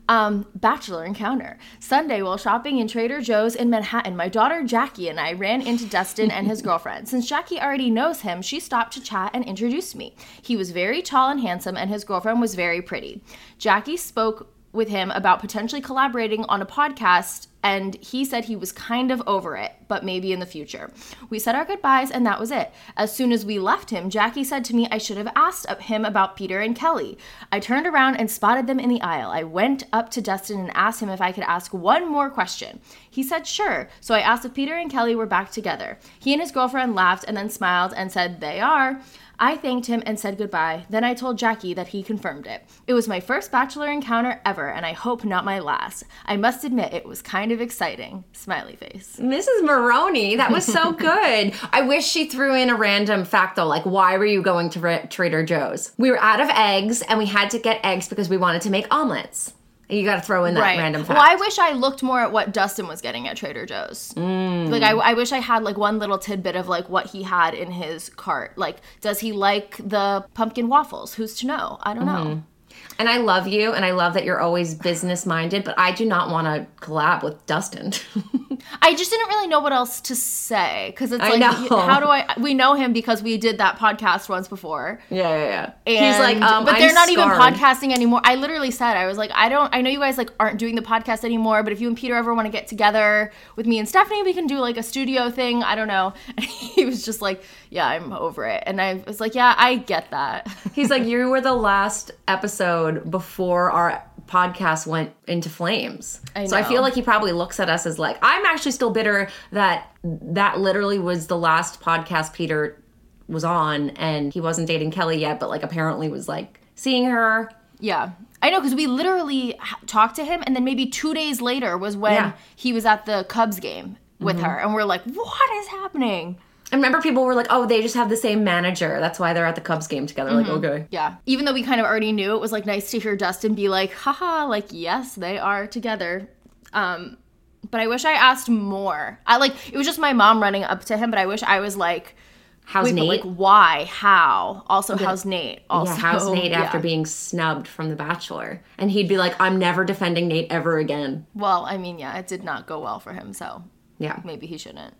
Um, bachelor encounter. Sunday, while shopping in Trader Joe's in Manhattan, my daughter Jackie and I ran into Dustin and his girlfriend. Since Jackie already knows him, she stopped to chat and introduced me. He was very tall and handsome, and his girlfriend was very pretty. Jackie spoke with him about potentially collaborating on a podcast, and he said he was kind of over it, but maybe in the future. We said our goodbyes, and that was it. As soon as we left him, Jackie said to me I should have asked him about Peter and Kelly. I turned around and spotted them in the aisle. I went up to Dustin and asked him if I could ask one more question. He said sure, so I asked if Peter and Kelly were back together. He and his girlfriend laughed and then smiled and said they are. I thanked him and said goodbye. Then I told Jackie that he confirmed it. It was my first bachelor encounter ever, and I hope not my last. I must admit, it was kind of exciting. Smiley face. Mrs. Maroney, that was so good. I wish she threw in a random fact though, like why were you going to Ra- Trader Joe's? We were out of eggs and we had to get eggs because we wanted to make omelets. You got to throw in that random fact. Well, I wish I looked more at what Dustin was getting at Trader Joe's. Mm. Like, I, I wish I had like one little tidbit of like what he had in his cart. Like, does he like the pumpkin waffles? Who's to know? I don't Mm-hmm. know. And I love you and I love that you're always business minded, but I do not want to collab with Dustin. I just didn't really know what else to say because it's like, how do I? We know him because we did that podcast once before. yeah, yeah, yeah. And, He's like, um, but I'm they're not scarred. even podcasting anymore. I literally said, I was like, I don't, I know you guys like aren't doing the podcast anymore, but if you and Peter ever want to get together with me and Stephanie, we can do like a studio thing. I don't know. And he was just like, yeah, I'm over it. And I was like, yeah, I get that. He's like, you were the last episode before our podcast went into flames. I So I feel like he probably looks at us as like, I'm actually still bitter that that literally was the last podcast Peter was on and he wasn't dating Kelly yet, but like apparently was like seeing her. Yeah. I know because we literally talked to him, and then maybe two days later was when Yeah. he was at the Cubs game with mm-hmm. her, and we're like, "What is happening?" I remember people were like, oh, they just have the same manager. That's why they're at the Cubs game together. Like, okay. Yeah. Even though we kind of already knew, it was like nice to hear Dustin be like, haha, like, yes, they are together. Um, but I wish I asked more. I like, it was just my mom running up to him, but I wish I was like, How's wait, Nate? like, why? How? Also, how's Nate? Also, yeah, how's Nate after being snubbed from The Bachelor? And he'd be like, I'm never defending Nate ever again. Well, I mean, yeah, it did not go well for him, so Yeah. maybe he shouldn't.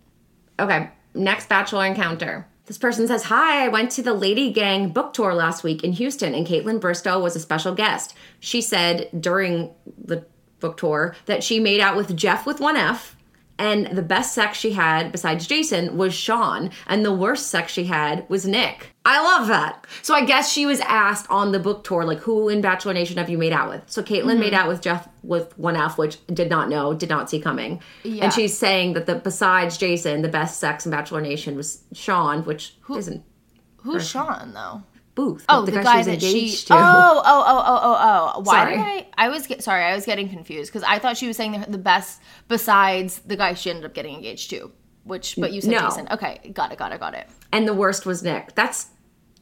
Okay, next Bachelor encounter. This person says, Hi, I went to the Lady Gang book tour last week in Houston, and Kaitlyn Bristowe was a special guest. She said during the book tour that she made out with Jeff with one F And the best sex she had, besides Jason, was Shawn. And the worst sex she had was Nick. I love that. So I guess she was asked on the book tour, like, who in Bachelor Nation have you made out with? So Kaitlyn made mm-hmm. out with Jeff with one F, which did not know, did not see coming. Yeah. And she's saying that the besides Jason, the best sex in Bachelor Nation was Shawn, which isn't Who's Shawn though? Booth. Oh, the, she guy was that she. engaged to. Oh, oh, oh, oh, oh, oh. Why Sorry. did I? I was get, sorry. I was getting confused because I thought she was saying the, the best besides the guy she ended up getting engaged to. Which, but you said No. Jason. Okay, got it, got it, got it. And the worst was Nick. That's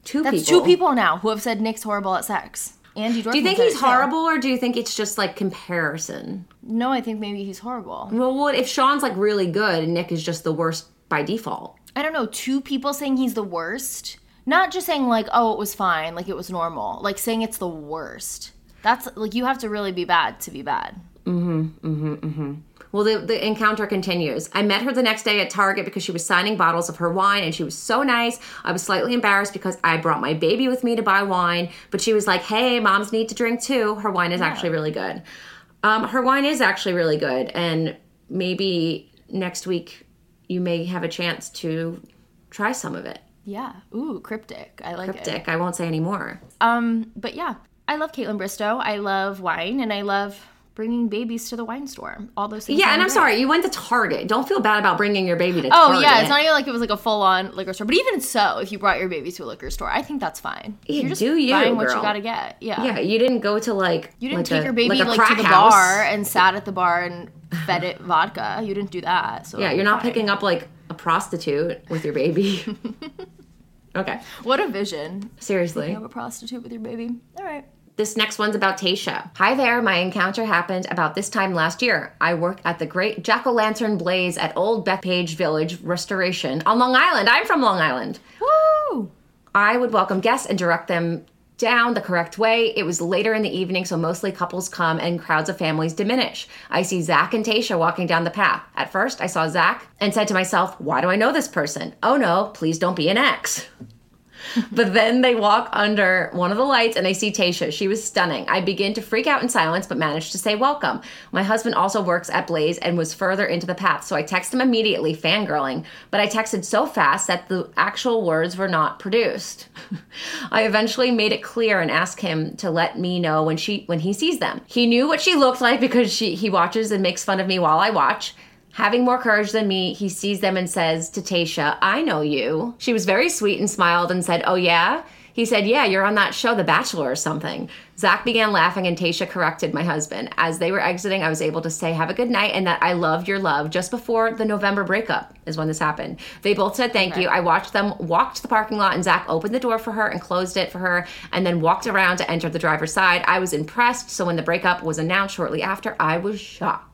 two That's people. two people now who have said Nick's horrible at sex. Andi Dorfman Do you think he's horrible or do you think it's just like comparison? No, I think maybe he's horrible. Well, what if Shawn's like really good and Nick is just the worst by default? I don't know. Two people saying he's the worst. Not just saying like, oh, it was fine, like it was normal. Like saying it's the worst. That's like you have to really be bad to be bad. Mm-hmm. Mm-hmm. Mm-hmm. Well, the, the encounter continues. I met her the next day at Target because she was signing bottles of her wine and she was so nice. I was slightly embarrassed because I brought my baby with me to buy wine, but she was like, hey, moms need to drink too. Her wine is actually really good. Um, her wine is actually really good. And maybe next week you may have a chance to try some of it. Yeah. Ooh, cryptic. I like it. Dick, I won't say any more. Um, but yeah, I love Kaitlyn Bristowe. I love wine, and I love bringing babies to the wine store. All those things. Yeah, and I'm great. sorry, you went to Target. Don't feel bad about bringing your baby to Oh Target. yeah, it's not even like it was like a full on liquor store. But even so, if you brought your baby to a liquor store, I think that's fine. Yeah, You're just do you, buying what you gotta get. Yeah. Yeah, you didn't go to like You didn't like take a- your baby a like, to the house. bar and sat at the bar and fed it vodka. You didn't do that. So Yeah, you're not fine. picking up like a prostitute with your baby. okay, What a vision. seriously. You have a prostitute with your baby. All right. This next one's about Tayshia. Hi there, my encounter happened about this time last year. I work at the Great Jack O' Lantern Blaze at Old Bethpage Village Restoration on Long Island. I'm from Long Island. Woo! I would welcome guests and direct them down the correct way. It was later in the evening, so mostly couples come and crowds of families diminish. I see Zach and Tayshia walking down the path. At first, I saw Zach and said to myself, Why do I know this person? Oh no, please don't be an ex. But then they walk under one of the lights and I see Tayshia. She was stunning. I begin to freak out in silence, but manage to say welcome. My husband also works at Blaze and was further into the path, so I text him immediately, fangirling. But I texted so fast that the actual words were not produced. I eventually made it clear and asked him to let me know when she when he sees them. He knew what she looked like because she he watches and makes fun of me while I watch. Having more courage than me, he sees them and says to Tayshia, I know you. She was very sweet and smiled and said, Oh, yeah? He said, Yeah, you're on that show, The Bachelor or something. Zach began laughing and Tayshia corrected my husband. As they were exiting, I was able to say, Have a good night and that I loved your love just before the November breakup is when this happened. They both said thank you. I watched them walk to the parking lot and Zach opened the door for her and closed it for her and then walked around to enter the driver's side. I was impressed. So when the breakup was announced shortly after, I was shocked.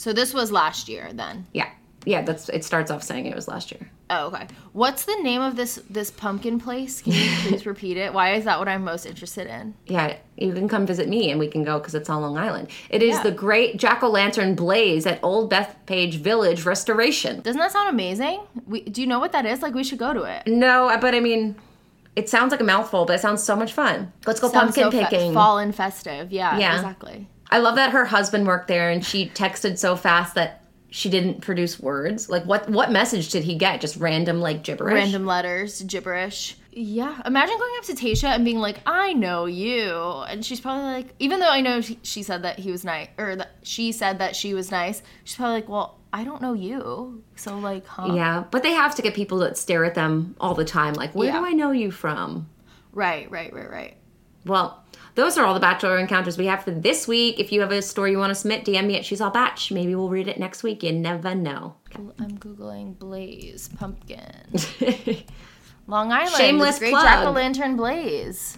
So this was last year then. Yeah. Yeah, that's it starts off saying it was last year. Oh, okay. What's the name of this this pumpkin place? Can you please repeat it? Why is that what I'm most interested in? Yeah, you can come visit me and we can go because it's on Long Island. It is Yeah. the Great Jack O' Lantern Blaze at Old Bethpage Village Restoration. Doesn't that sound amazing? We, do you know what that is? Like we should go to it. No, uh, but I mean, it sounds like a mouthful, but it sounds so much fun. Let's go Sounds pumpkin so fe- picking. fall and festive. Yeah, Yeah. exactly. I love that her husband worked there and she texted so fast that she didn't produce words. Like what what message did he get? Just random like gibberish. Random letters, gibberish. Yeah, imagine going up to Tayshia and being like, "I know you," and she's probably like, even though I know she, she said that he was nice, or that she said that she was nice, she's probably like, "Well, I don't know you, so like, huh?" Yeah, but they have to get people that stare at them all the time. Like, where Yeah. do I know you from? Right, right, right, right. Well, those are all the Bachelor encounters we have for this week. If you have a story you want to submit, DM me at She's All Batch. Maybe we'll read it next week. You never know. I'm googling Blaze pumpkin. Long Island. Shameless Great plug. Jack o' Lantern Blaze.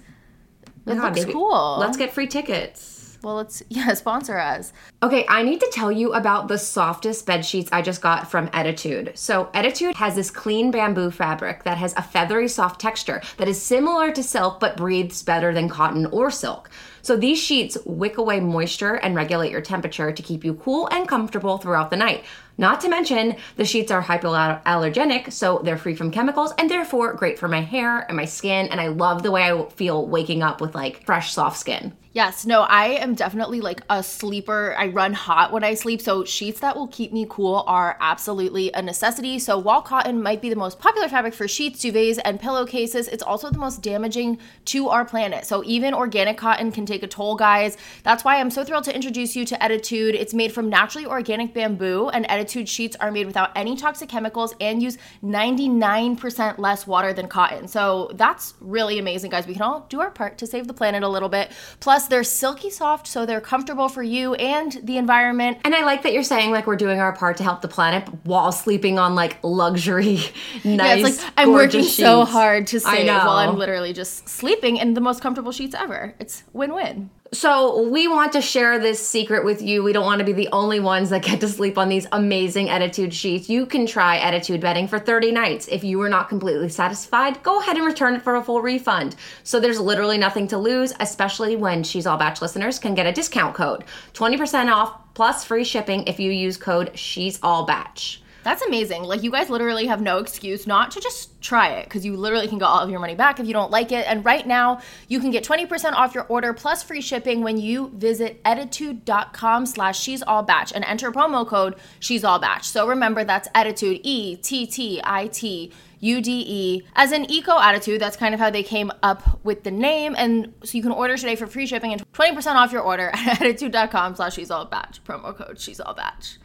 It Yeah, looks baby. cool. Let's get free tickets. Well. Let's yeah sponsor us. Okay, I need to tell you about the softest bed sheets I just got from Ettitude. So, Ettitude has this clean bamboo fabric that has a feathery soft texture that is similar to silk but breathes better than cotton or silk. So these sheets wick away moisture and regulate your temperature to keep you cool and comfortable throughout the night. Not to mention, the sheets are hypoallergenic, so they're free from chemicals and therefore great for my hair and my skin. And I love the way I feel waking up with like fresh, soft skin. Yes, no, I am definitely like a sleeper. I run hot when I sleep, so sheets that will keep me cool are absolutely a necessity. So while cotton might be the most popular fabric for sheets, duvets, and pillowcases, it's also the most damaging to our planet. So even organic cotton can take a toll, guys. That's why I'm so thrilled to introduce you to Ettitude. It's made from naturally organic bamboo, and Sheets are made without any toxic chemicals and use 99% less water than cotton. So that's really amazing, guys. We can all do our part to save the planet a little bit. Plus, they're silky soft, so they're comfortable for you and the environment. And I like that you're saying like we're doing our part to help the planet while sleeping on like luxury, nice. Yeah, it's like I'm working gorgeous so hard to save while I'm literally just sleeping in the most comfortable sheets ever. It's win-win. So we want to share this secret with you. We don't want to be the only ones that get to sleep on these amazing Ettitude sheets. You can try Ettitude bedding for 30 nights. If you are not completely satisfied, go ahead and return it for a full refund. So there's literally nothing to lose, especially when She's All Batch listeners can get a discount code. 20% off plus free shipping if you use code She's All Batch. That's amazing. Like you guys literally have no excuse not to just try it because you literally can get all of your money back if you don't like it. And right now, you can get 20% off your order plus free shipping when you visit ettitude.com slash she's all batch and enter promo code she's all batch. So remember that's Ettitude E T T I T U D E as an eco attitude. That's kind of how they came up with the name. And so you can order today for free shipping and 20% off your order at ettitude.com slash she's all batch. Promo code she's all batch.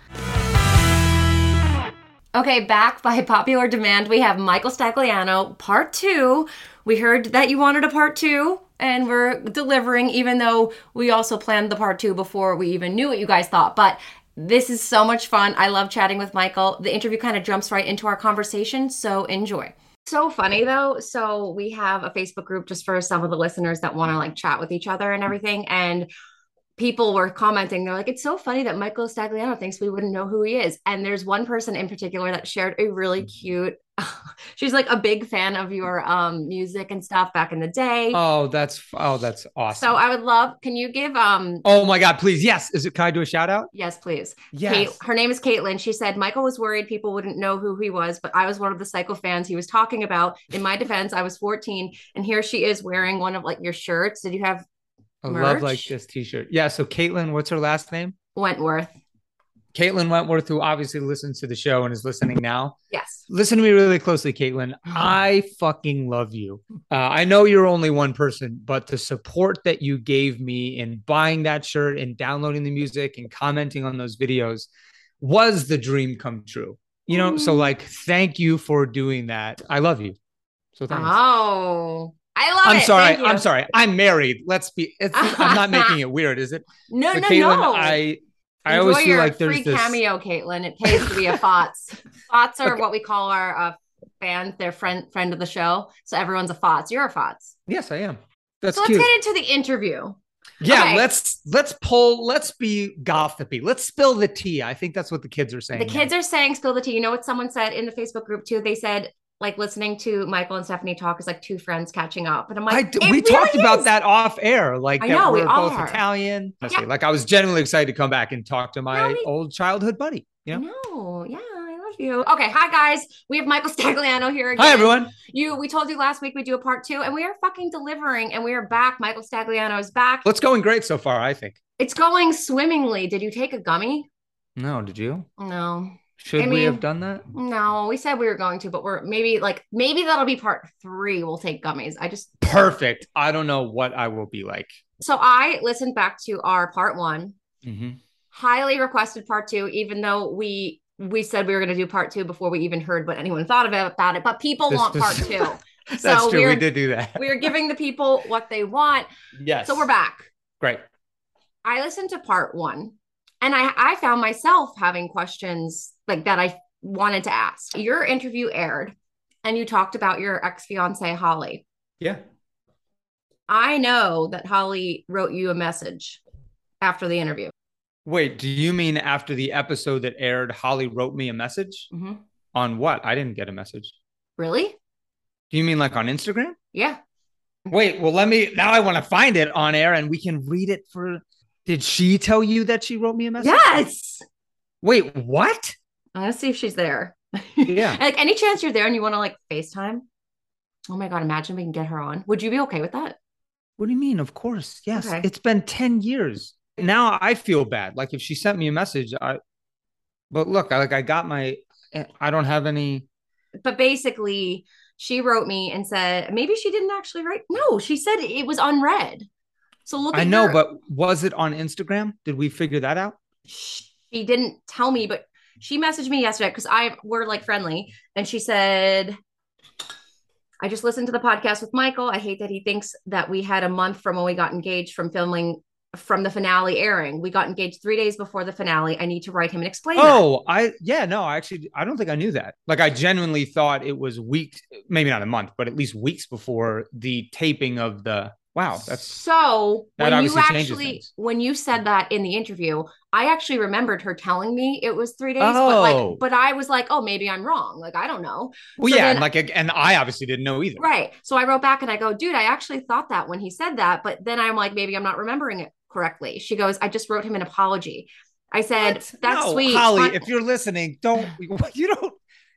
Okay, back by popular demand, we have Michael Stagliano, part two. We heard that you wanted a part two, and we're delivering, even though we also planned the part two before we even knew what you guys thought. But this is so much fun. I love chatting with Michael. The interview kind of jumps right into our conversation, so enjoy. So funny though. So we have a Facebook group just for some of the listeners that want to like chat with each other and everything. And people were commenting, they're like, it's so funny that Michael Stagliano thinks we wouldn't know who he is. And there's one person in particular that shared a really cute, she's like a big fan of your um music and stuff back in the day. Oh, that's oh, that's awesome. so I would love, can you give um oh my God, please, yes. Is it? Can I do a shout out? yes, please. Yes. Kate, her name is Caitlin. She said Michael was worried people wouldn't know who he was, but I was one of the psycho fans he was talking about. In my defense, I was 14, and here she is wearing one of like your shirts. Did you have I love like this T-shirt. Yeah. So Caitlin, what's her last name? Wentworth? Caitlin Wentworth, who obviously listens to the show and is listening now. Yes. Listen to me really closely, Caitlin. I fucking love you. Uh, I know you're only one person, but the support that you gave me in buying that shirt and downloading the music and commenting on those videos was the dream come true. You know, so like, thank you for doing that. I love you. So thanks. Oh, I love it. I'm it. sorry. I'm sorry. I'm married. Let's be. It's, I'm not making it weird, is it? No, So, no, Caitlin, no. I I Enjoy always feel like there's free this. cameo, Caitlin. It pays to be a FOTS. FOTS are Okay. what we call our uh, fans. They're friend friend of the show. So everyone's a FOTS. You're a FOTS. Yes, I am. That's So let's get into the interview. yeah, okay. let's let's pull. Let's be gossipy. Let's spill the tea. I think that's what the kids are saying. The kids are saying spill the tea. You know what someone said in the Facebook group too? They said like listening to Michael and Stephanie talk is like two friends catching up. And I'm like, d- we really talked about that off air, like I that know, we we're both are. Italian. Yeah. Like I was genuinely excited to come back and talk to my No, old childhood buddy. You know. No, yeah, I love you. Okay, hi guys. We have Michael Stagliano here again. Hi everyone. You, we told you last week we do a part two, and we are fucking delivering, and we are back. Michael Stagliano is back. What's going great so far? I think. It's going swimmingly. Did you take a gummy? No, did you? No, Should I we have done that? no. We said we were going to, but we're maybe like maybe that'll be part three. We'll take gummies. I just Perfect. I don't know what I will be like. so I listened back to our part one, Mm-hmm. highly requested part two, even though we we said we were going to do part two before we even heard what anyone thought about about it. But people This want part two. That's So true. We we're- did do that. we are giving the people what they want. yes. So we're back. Great. I listened to part one and I, I found myself having questions like that I wanted to ask. Your interview aired and you talked about your ex fiance, Holly. Yeah. I know that Holly wrote you a message after the interview. Wait, do you mean after the episode that aired, Holly wrote me a message Mhm. on what? I didn't get a message. Really? Do you mean like on Instagram? Yeah. Wait, well, let me now I want to find it on air and we can read it for did she tell you that she wrote me a message? Yes. Wait, what? Let's see if she's there. Yeah. like any chance you're there and you want to like FaceTime? Oh my god, imagine we can get her on. Would you be okay with that? What do you mean? Of course. Yes. Okay. It's been 10 years. Now I feel bad. Like if she sent me a message, I but look, I like I got my eh, I don't have any But basically, she wrote me and said maybe she didn't actually write. No, she said it was unread. So look. I know, your- but was it on Instagram? Did we figure that out? she didn't tell me, but she messaged me yesterday because I we're like friendly, and she said, "I just listened to the podcast with Michael. I hate that he thinks that we had a month from when we got engaged from filming." From the finale airing, we got engaged three days before the finale. I need to write him and explain. that. Oh, I yeah, no, I actually I don't think I knew that. Like I genuinely thought it was weeks, maybe not a month, but at least weeks before the taping of the wow, that's so that when you actually when you said that in the interview, I actually remembered her telling me it was three days. But Oh. like, but I was like, oh, maybe I'm wrong. Like, I don't know. well, So yeah, then- and like and I obviously didn't know either. Right. So I wrote back and I go, dude, I actually thought that when he said that, but then I'm like, maybe I'm not remembering it correctly. She goes, I just wrote him an apology. I said, What? that's No, sweet. Holly. Fine." If you're listening, don't you don't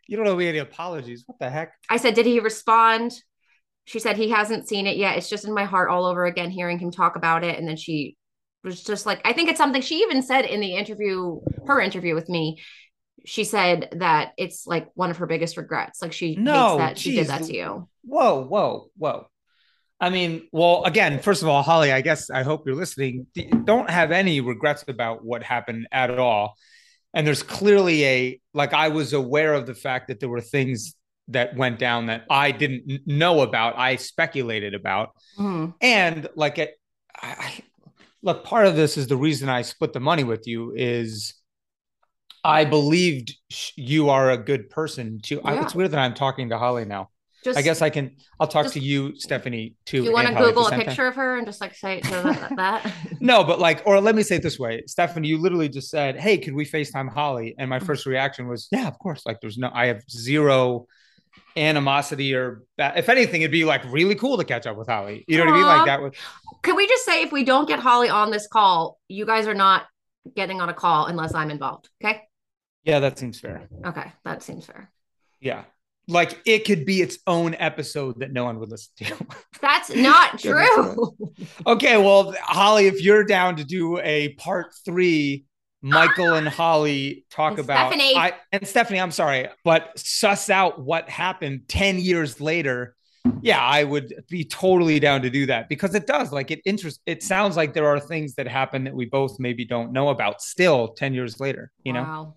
you don't owe me any apologies. What the heck? I said, did he respond? She said he hasn't seen it yet. It's just in my heart all over again, hearing him talk about it. And then she was just like, I think it's something she even said in the interview, her interview with me. She said that it's like one of her biggest regrets. Like she No, hates that she did that to you. Whoa, whoa, whoa. I mean, well, again, first of all, Holly, I guess I hope you're listening. Don't have any regrets about what happened at all. And there's clearly a like I was aware of the fact that there were things that went down that I didn't know about, I speculated about. Mhm. And like it, I, look, part of this is the reason I split the money with you is I believed sh- you are a good person too. I, it's weird that I'm talking to Holly now. Just, I guess I can. I'll talk just- to you, Stephanie, too. do you want to and Holly at the Google a picture of her and just like say it to that? that? No, but like, or let me say it this way, Stephanie, you literally just said, "Hey, could we Facetime Holly?" And my Mm-hmm. first reaction was, "Yeah, of course." Like, there's no, I have zero animosity or, ba- if anything, it'd be like really cool to catch up with Holly. You know what I mean? Like that would. Can we just say if we don't get Holly on this call, you guys are not getting on a call unless I'm involved. Okay. Yeah, that seems fair. Okay. That seems fair. Yeah, like it could be its own episode that no one would listen to. That's not true. Okay, well, Holly, if you're down to do a part three, Michael and Holly talk And about Stephanie. I, and Stephanie, I'm sorry, but suss out what happened 10 years later. Yeah, I would be totally down to do that because it does like it interest it sounds like there are things that happen that we both maybe don't know about still 10 years later, you know. Wow.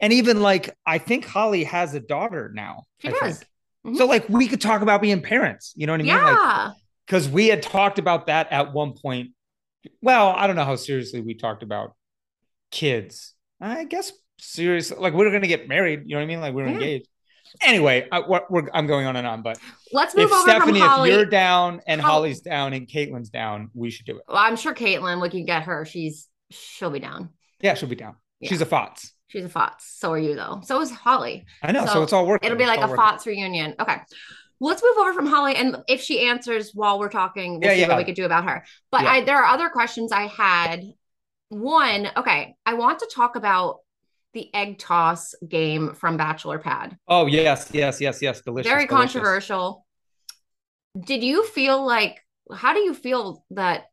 And even like I think Holly has a daughter now. She I does. Mhm. So like we could talk about being parents, you know what I mean? Like Yeah. because we had talked about that at one point. Well, I don't know how seriously we talked about kids. I guess serious, like we are going to get married. You know what I mean? Like we we're Yeah. engaged. Anyway, I, we're, we're, I'm going on and on, but Let's move over Stephanie, from Holly. if you're down and Hol- Holly's down and Caitlin's down, we should do it. well, I'm sure Caitlin, we can get her. She's she'll be down. Yeah, she'll be down. Yeah. She's a FOTS. She's a FOTS. So are you though. So is Holly. I know. So, So it's all working. It'll be like a working. FOTS reunion. Okay. Let's move over from Holly. And if she answers while we're talking, we'll Yeah, see yeah. what we could do about her. But Yeah. I there are other questions I had. One, okay, I want to talk about the egg toss game from Bachelor Pad. Oh, yes, yes, yes, yes. Delicious. Very delicious. controversial. Did you feel like how do you feel that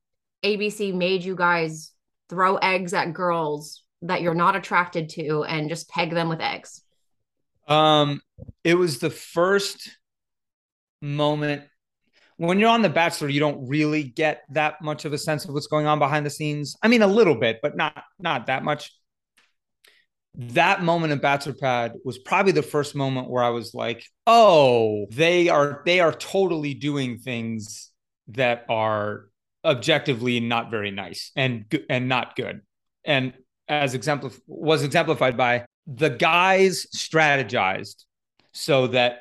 ABC made you guys throw eggs at girls that you're not attracted to and just peg them with eggs? Um, it was the first moment when you're on The Bachelor, you don't really get that much of a sense of what's going on behind the scenes. I mean, a little bit, but not not that much. That moment in Bachelor Pad was probably the first moment where I was like, "Oh, they are they are totally doing things that are objectively not very nice and and not good." And as exemplif- was exemplified by the guys strategized so that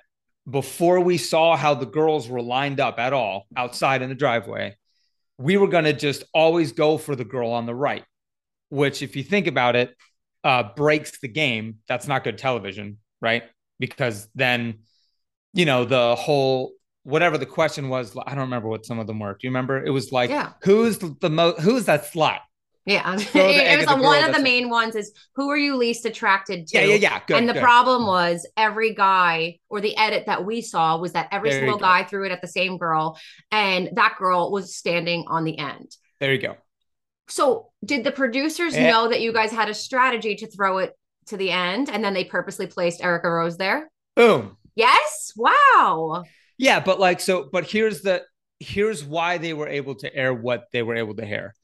before we saw how the girls were lined up at all outside in the driveway, we were going to just always go for the girl on the right, which, if you think about it, uh, breaks the game. That's not good television, right? Because then, you know, the whole whatever the question was. I don't remember what some of them were. Do you remember? It was like, Yeah. who's the, the most? Who's that slut? Yeah, Throw the egg it was one of the main ones. Is who are you least attracted to? Yeah, yeah, yeah. Good. and the good. problem was every guy or the edit that we saw was that every There single guy threw it at the same girl and that girl was standing on the end. There you go. So did the producers Eh. know that you guys had a strategy to throw it to the end and then they purposely placed Erica Rose there? Boom. Yes. Wow. Yeah, but like so, but here's the here's why they were able to air what they were able to air.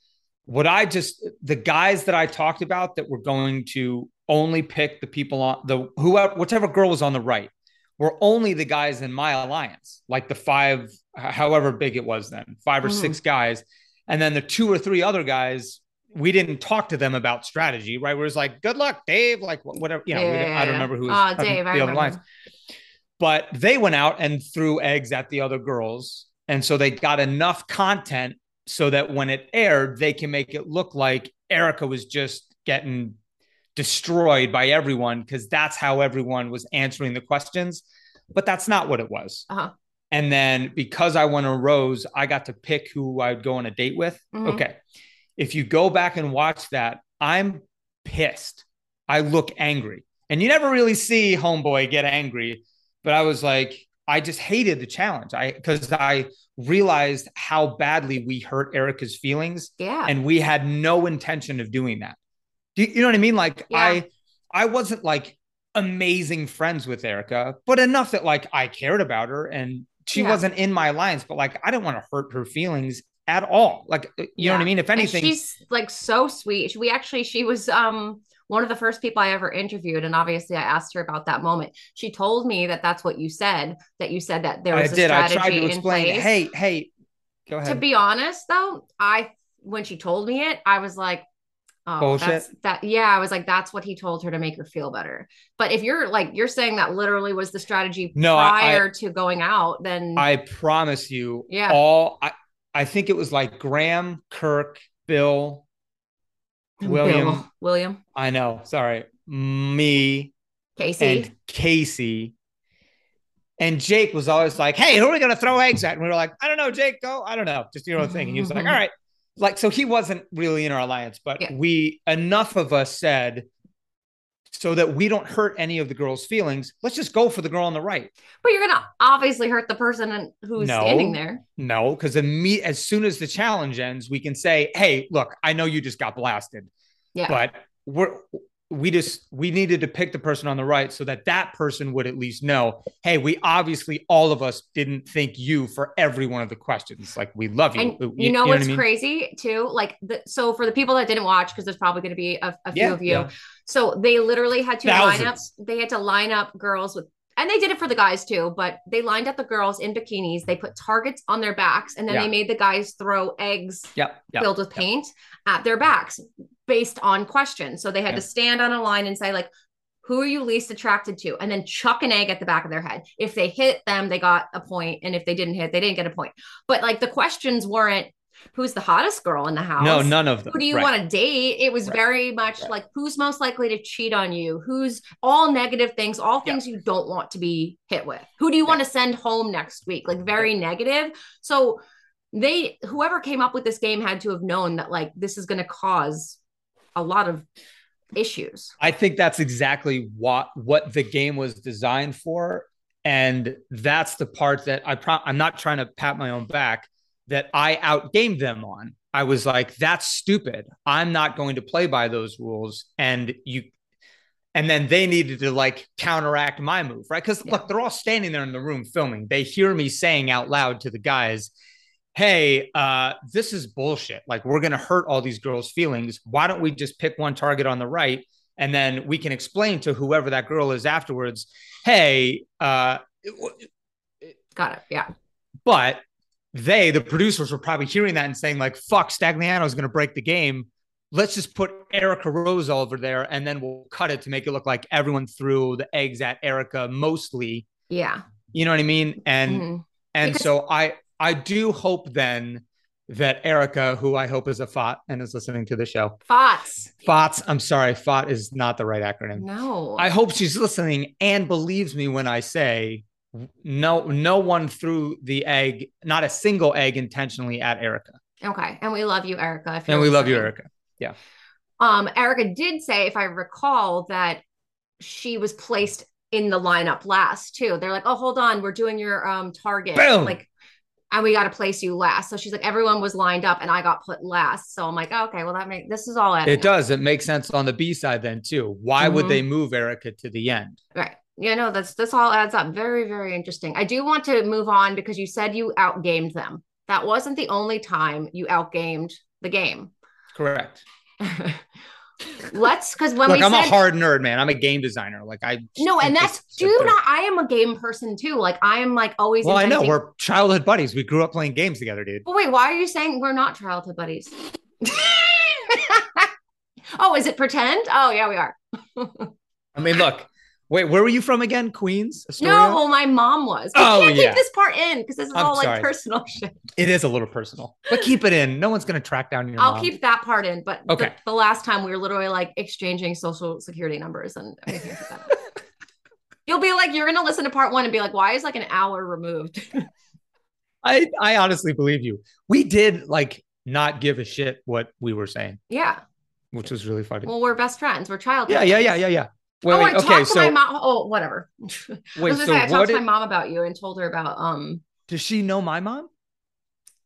What I just the guys that I talked about that were going to only pick the people on the whoever whichever girl was on the right were only the guys in my alliance, like the five, however big it was then, 5 or Mhm. six guys, and then the two or three other guys. We didn't talk to them about strategy, right? Where it's like, "Good luck, Dave." Like whatever, you know. Yeah, I don't remember who was on Dave, I the other remember. alliance but they went out and threw eggs at the other girls and so they got enough content so that when it aired they can make it look like erica was just getting destroyed by everyone because that's how everyone was answering the questions. But that's not what it was. Uh-huh. and then because i won a rose i got to pick who i'd go on a date with. Mhm. okay. If you go back and watch that i'm pissed. I look angry. And you never really see homeboy get angry but I was like, I just hated the challenge. I because I realized how badly we hurt Erica's feelings, Yeah. and we had no intention of doing that. Do you, you know what I mean? Like Yeah. I, I wasn't like amazing friends with Erica, but enough that like I cared about her, and she Yeah. wasn't in my alliance. But like I didn't want to hurt her feelings at all. Like you know what I mean? If And anything, she's like so sweet. We actually, she was um one of the first people I ever interviewed, and obviously I asked her about that moment. She told me that that's what you said. That you said that there I was a strategy. I did. I strategy tried to in explain. place. Hey, hey, go ahead. to be honest, though, I when she told me it, I was like. Oh, Bullshit. that's that. Yeah, I was like, that's what he told her to make her feel better. But if you're like, you're saying that literally was the strategy No, I- I- prior to going out, then I promise you, Yeah. all I, I think it was like Graham, Kirk, Bill, William. Bill, William, I know, sorry, me Casey. and Casey. And Jake was always like, Hey, who are we gonna throw eggs at? And we were like, I don't know, Jake, go. I don't know. Just your own thing. And he was like, mm-hmm. All right. Like, so he wasn't really in our alliance, but Yeah. we enough of us said so that we don't hurt any of the girls' feelings, let's just go for the girl on the right. But you're gonna obviously hurt the person who's No. standing there. No, because imme- as soon as the challenge ends, we can say, "Hey, look, I know you just got blasted, Yeah. but we're we just we needed to pick the person on the right so that that person would at least know, hey, we obviously all of us didn't think you for every one of the questions. Like we love you. And you, know what what's I mean? crazy too? Like, the, so for the people that didn't watch, because there's probably going to be a, a few Yeah, of you. yeah. So they literally had to line up. They had to line up girls with, and they did it for the guys too. But they lined up the girls in bikinis. They put targets on their backs, and then Yeah. they made the guys throw eggs Yep. Yep. filled with paint at their backs based on questions. So they had to stand on a line and say like. Who are you least attracted to? And then chuck an egg at the back of their head. If they hit them, they got a point, and if they didn't hit, they didn't get a point. But like the questions weren't who's the hottest girl in the house. No, none of them. Who do you Right. want to date? It was Right. very much Right. like who's most likely to cheat on you? Who's all negative things, all Yeah. things you don't want to be hit with. Who do you want to send home next week? Like very negative. So they whoever came up with this game had to have known that like this is going to cause a lot of issues. I think that's exactly what what the game was designed for, and that's the part that I pro- I'm not trying to pat my own back that I outgamed them on. I was like, "That's stupid. I'm not going to play by those rules." And you, and then they needed to like counteract my move, right? Because Yeah. look, they're all standing there in the room filming. They hear me saying out loud to the guys, hey, uh, this is bullshit. Like, we're going to hurt all these girls' feelings. Why don't we just pick one target on the right? And then we can explain to whoever that girl is afterwards, hey, uh, Got it. Yeah. but they, the producers, were probably hearing that and saying, like, fuck, Stagliano is going to break the game. Let's just put Erica Rose over there and then we'll cut it to make it look like everyone threw the eggs at Erica mostly. Yeah. You know what I mean? And Mhm. and Because- so I I do hope then that Erica, who I hope is a FOT and is listening to the show, Thoughts? FOTS, I'm sorry, FOT is not the right acronym. No. I hope she's listening and believes me when I say no no one threw the egg, not a single egg intentionally at Erica. Okay, and we love you, Erica. And we love you. Erica. Um, Erica did say, if I recall, that she was placed in the lineup last too. They're like, "Oh, hold on, we're doing your um target." Boom. Like, and we got to place you last. So she's like, everyone was lined up, and I got put last. So I'm like, okay, well that makes this is all It up. does. It makes sense on the B side then too. Why would Mhm. they move Erica to the end? Right. Yeah, no, that's this all adds up. Very, very interesting. I do want to move on because you said you outgamed them. That wasn't the only time you outgamed the game. Correct. Let's because when Look, we I'm said a hard nerd, man. I'm a game designer. Like I no, and that's do not. I am a game person too. Like I am like always. Well, I know we're childhood buddies. We grew up playing games together, dude. But wait, why are you saying we're not childhood buddies? oh, is it pretend? Oh, yeah, we are. I mean, look. Wait, where were you from again? Queens? Astoria? No, my mom was. We Oh, can't yeah. keep this part in because this is I'm all like personal shit. It is a little personal, but keep it in. No one's gonna track down your I'll mom. keep that part in. But the- Okay. the, last time we were literally like exchanging social security numbers and everything like that. You'll be like, you're gonna listen to part one and be like, why is like an hour removed? I I honestly believe you. We did like not give a shit what we were saying, yeah. which was really funny. Well, we're best friends. We're childhood. yeah, yeah, yeah, yeah, yeah. Wait, oh, wait, I okay, talked to so my mom. Oh, whatever. I was wait, gonna so say I what talked to my mom about you and told her about um. does she know my mom?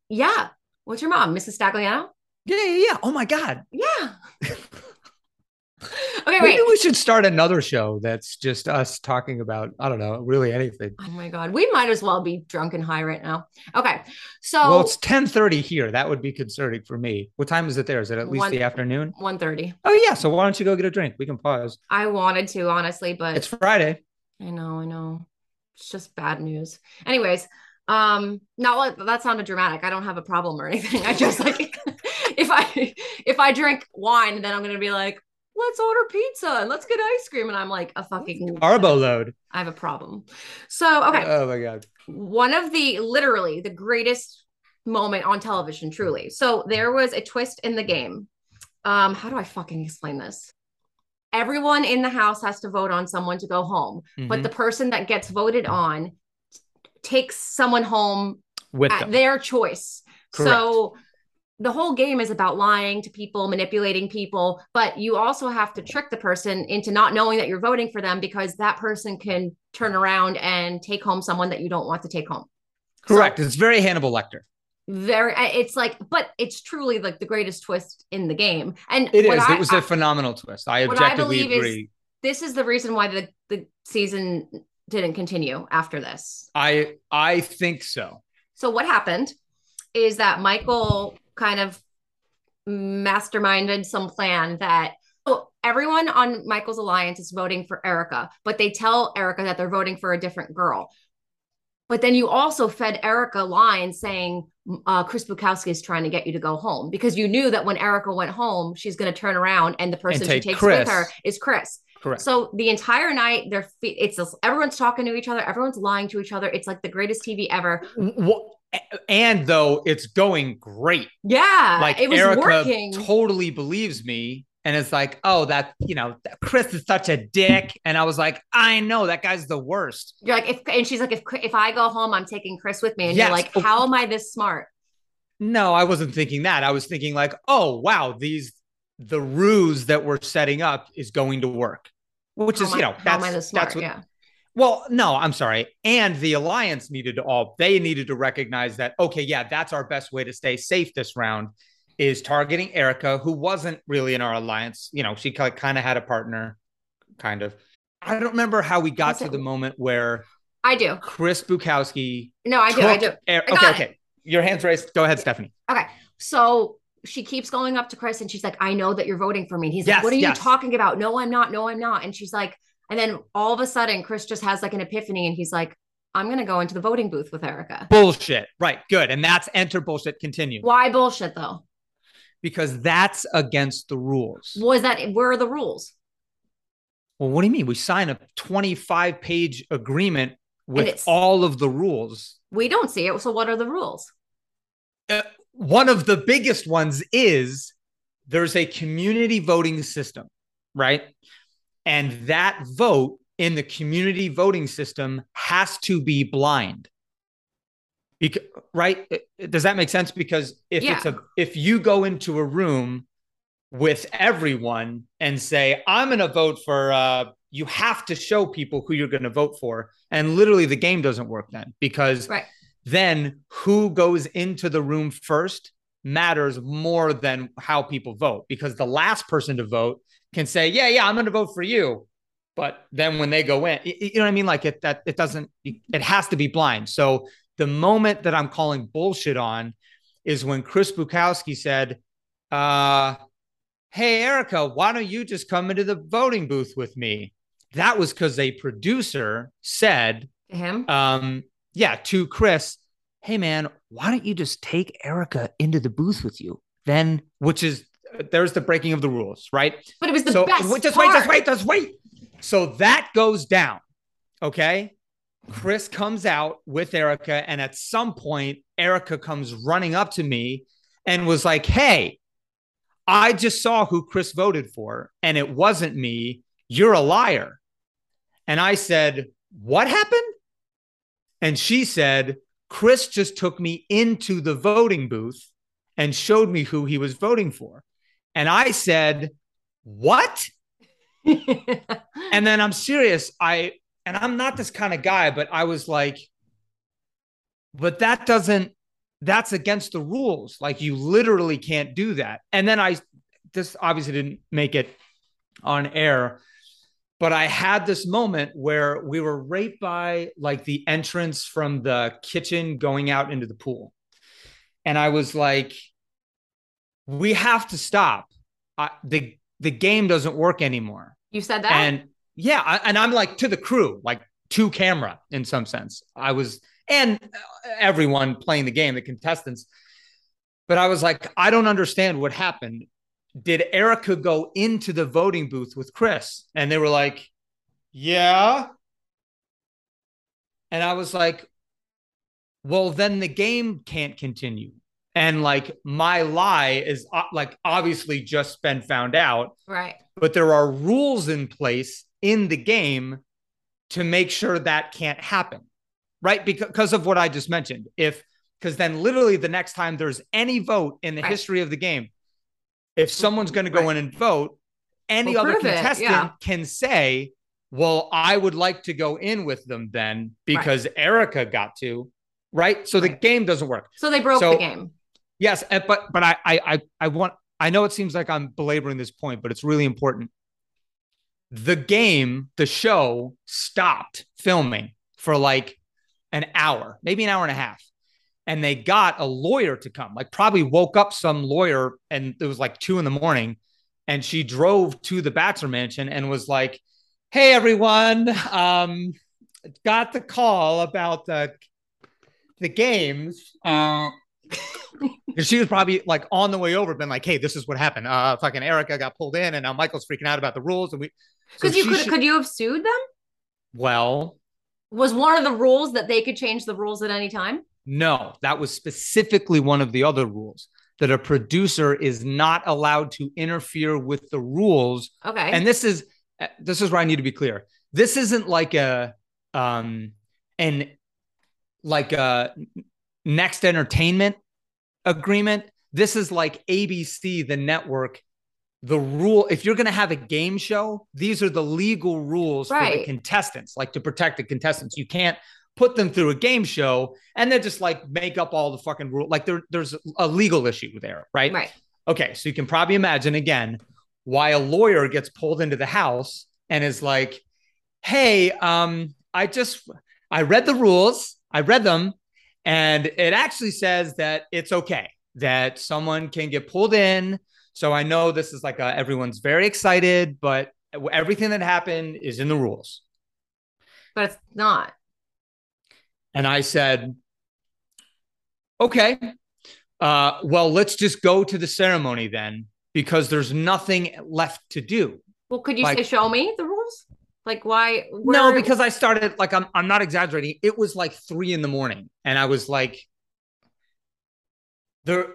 Yeah. What's your mom, Mrs. Stagliano? Yeah, yeah, yeah. Oh my god. Yeah. okay, Maybe wait. we should start another show that's just us talking about I don't know, really anything. Oh my god, we might as well be drunk and high right now. Okay, so Well, it's 10:30 here. That would be concerning for me. What time is it there? Is it at least One- the afternoon? one thirty. Oh yeah, so why don't you go get a drink? We can pause. I wanted to honestly, but It's Friday. I know, I know. It's just bad news. Anyways, um, not like that sounded dramatic. I don't have a problem or anything. I just like if I if I drink wine, then I'm gonna be like, let's order pizza and let's get ice cream, and I'm like a fucking Arbo load. I have a problem. So okay, Oh my god. one of the literally the greatest moment on television truly so there was a twist in the game um how do i fucking explain this everyone in the house has to vote on someone to go home but Mhm. the person that gets voted on takes someone home with at them. their choice Correct. so the whole game is about lying to people manipulating people but you also have to trick the person into not knowing that you're voting for them because that person can turn around and take home someone that you don't want to take home Correct. it's very Hannibal Lecter. very it's like but it's truly like the greatest twist in the game and It is. I- it was I- a phenomenal twist. I what I objectively is- agree. this is the reason why the the season didn't continue after this I I think so. so what happened is that michael kind of masterminded some plan that so everyone on michael's alliance is voting for erica but they tell erica that they're voting for a different girl but then you also fed erica lines saying uh, chris bukowski is trying to get you to go home because you knew that when erica went home she's going to turn around and the person she take takes Chris. with her is chris Correct. so the entire night they're it's everyone's talking to each other everyone's lying to each other it's like the greatest tv ever Wha- and though it's going great, yeah like it was Erica working totally believes me, and it's like, oh, that you know, Chris is such a dick, and I was like, I know that guy's the worst. You're like, if and she's like, if if I go home, I'm taking Chris with me, and Yes. you're like, how am I this smart? No, I wasn't thinking that. I was thinking like, oh wow, these the ruse that we're setting up is going to work, which How is I- you know how that's am I this smart? that's what. yeah, Well, no, I'm sorry. And the alliance needed to all they needed to recognize that okay, yeah, that's our best way to stay safe this round is targeting Erica, who wasn't really in our alliance. You know, she kind of had a partner, kind of. I don't remember how we got to the moment where I do. Chris Bukowski. No, I do. I do. Er- I okay, okay. Your hands raised. Go ahead, Stephanie. Okay, so she keeps going up to Chris, and she's like, I know that you're voting for me. And he's Yes, like, What are yes. you talking about? No, I'm not. No, I'm not. And she's like, and then all of a sudden, Chris just has like an epiphany, and he's like, I'm gonna go into the voting booth with Erica. Bullshit. Right. Good. And that's enter bullshit. Continue. Why bullshit though? Because that's against the rules. Was that where are the rules? Well, what do you mean? We sign a 25 page agreement with all of the rules. We don't see it. So what are the rules? Uh, one of the biggest ones is there's a community voting system, right? And that vote in the community voting system has to be blind. Because, right? Does that make sense? Because if Yeah. it's a if you go into a room with everyone and say, I'm gonna vote for uh you have to show people who you're gonna vote for. And literally the game doesn't work then because Right. then who goes into the room first matters more than how people vote because the last person to vote can say, "Yeah, yeah, I'm going to vote for you." But then when they go in, you know what I mean? Like it that it doesn't it has to be blind. So the moment that I'm calling bullshit on is when Chris Bukowski said, uh, "Hey Erica, why don't you just come into the voting booth with me?" That was because a producer said, To him. um, yeah, to Chris, hey man, why don't you just take Erica into the booth with you? Then, which is there's the breaking of the rules, right? but it was the so best. just wait, just wait, just wait. So that goes down. Okay. Chris comes out with Erica, and at some point, Erica comes running up to me and was like, Hey, I just saw who Chris voted for, and it wasn't me. You're a liar. And I said, What happened? And she said, Chris just took me into the voting booth and showed me who he was voting for. And I said, What? And then I'm serious. I, and I'm not this kind of guy, but I was like, But that doesn't, that's against the rules. Like you literally can't do that. And then I, this obviously didn't make it on air, but I had this moment where we were right by like the entrance from the kitchen going out into the pool. And I was like, we have to stop. I, the the game doesn't work anymore. you said that. And yeah, I, and I'm like to the crew, like to camera in some sense. I was and everyone playing the game, the contestants. But I was like, I don't understand what happened. Did Erica go into the voting booth with Chris? And they were like, Yeah. And I was like, Well, then the game can't continue. And like my lie is uh, like obviously just been found out right. but there are rules in place in the game to make sure that can't happen right because of what i just mentioned if because then literally the next time there's any vote in the Right. history of the game if someone's going to go Right. in and vote any Well, other contestant yeah. can say well i would like to go in with them then because erica got to right so the game doesn't work So they broke So- the game. Yes, uh, but but I I I want I know it seems like I'm belaboring this point, but it's really important. The game, the show stopped filming for like an hour, maybe an hour and a half. And they got a lawyer to come, like probably woke up some lawyer and it was like two in the morning. And she drove to the Bachelor Mansion and was like, Hey everyone, um, got the call about the the games. Uh, she was probably like on the way over, been like, "Hey, this is what happened. Uh, fucking Erica got pulled in, and now Michael's freaking out about the rules." And we, so Because you could should- could you have sued them? well, Was one of the rules that they could change the rules at any time? no, that was specifically one of the other rules that a producer is not allowed to interfere with the rules. Okay. And this is uh, this is where I need to be clear. This isn't like a um an like a next entertainment agreement. This is like ABC, the network. The rule, if you're going to have a game show, these are the legal rules for the contestants, like to protect the contestants. You can't put them through a game show and then just like make up all the fucking rule. Like there, there's a legal issue there, right? right. Okay, so you can probably imagine again why a lawyer gets pulled into the house and is like, "Hey, um, I just I read the rules, I read them, and it actually says that it's okay that someone can get pulled in. So I know this is like a, everyone's very excited, but everything that happened is in the rules." But it's not. And I said, "Okay, uh, well, let's just go to the ceremony then." Because there's nothing left to do. Well, could you Like- say show me the rules? Like why? No, because I started like I'm I'm not exaggerating. It was like three in the morning, and I was like, there.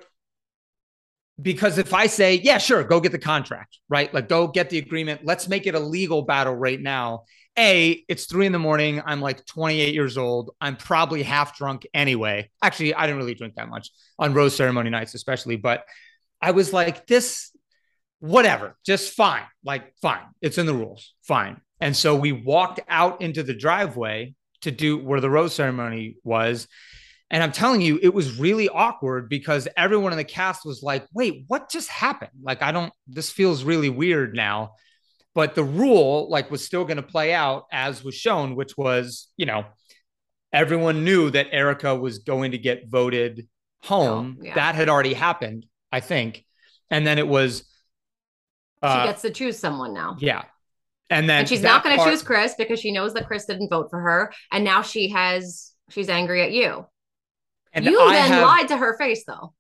Because if I say, yeah, sure, go get the contract, right? Like, go get the agreement. Let's make it a legal battle right now. A, it's three in the morning. I'm like 28 years old. I'm probably half drunk anyway. Actually, I didn't really drink that much on rose ceremony nights, especially, but I was like, this, whatever, just fine. Like, fine. It's in the rules. Fine. And so we walked out into the driveway to do where the rose ceremony was. And I'm telling you, it was really awkward because everyone in the cast was like, wait, what just happened? Like, I don't, this feels really weird now. But the rule, like, was still going to play out as was shown, which was, you know, everyone knew that Erica was going to get voted home. Oh, yeah. That had already happened, I think. And then it was, uh, she gets to choose someone now. yeah. And then And she's not going to part- choose Chris because she knows that Chris didn't vote for her. And now she has, she's angry at you. And you I then have- lied to her face, though.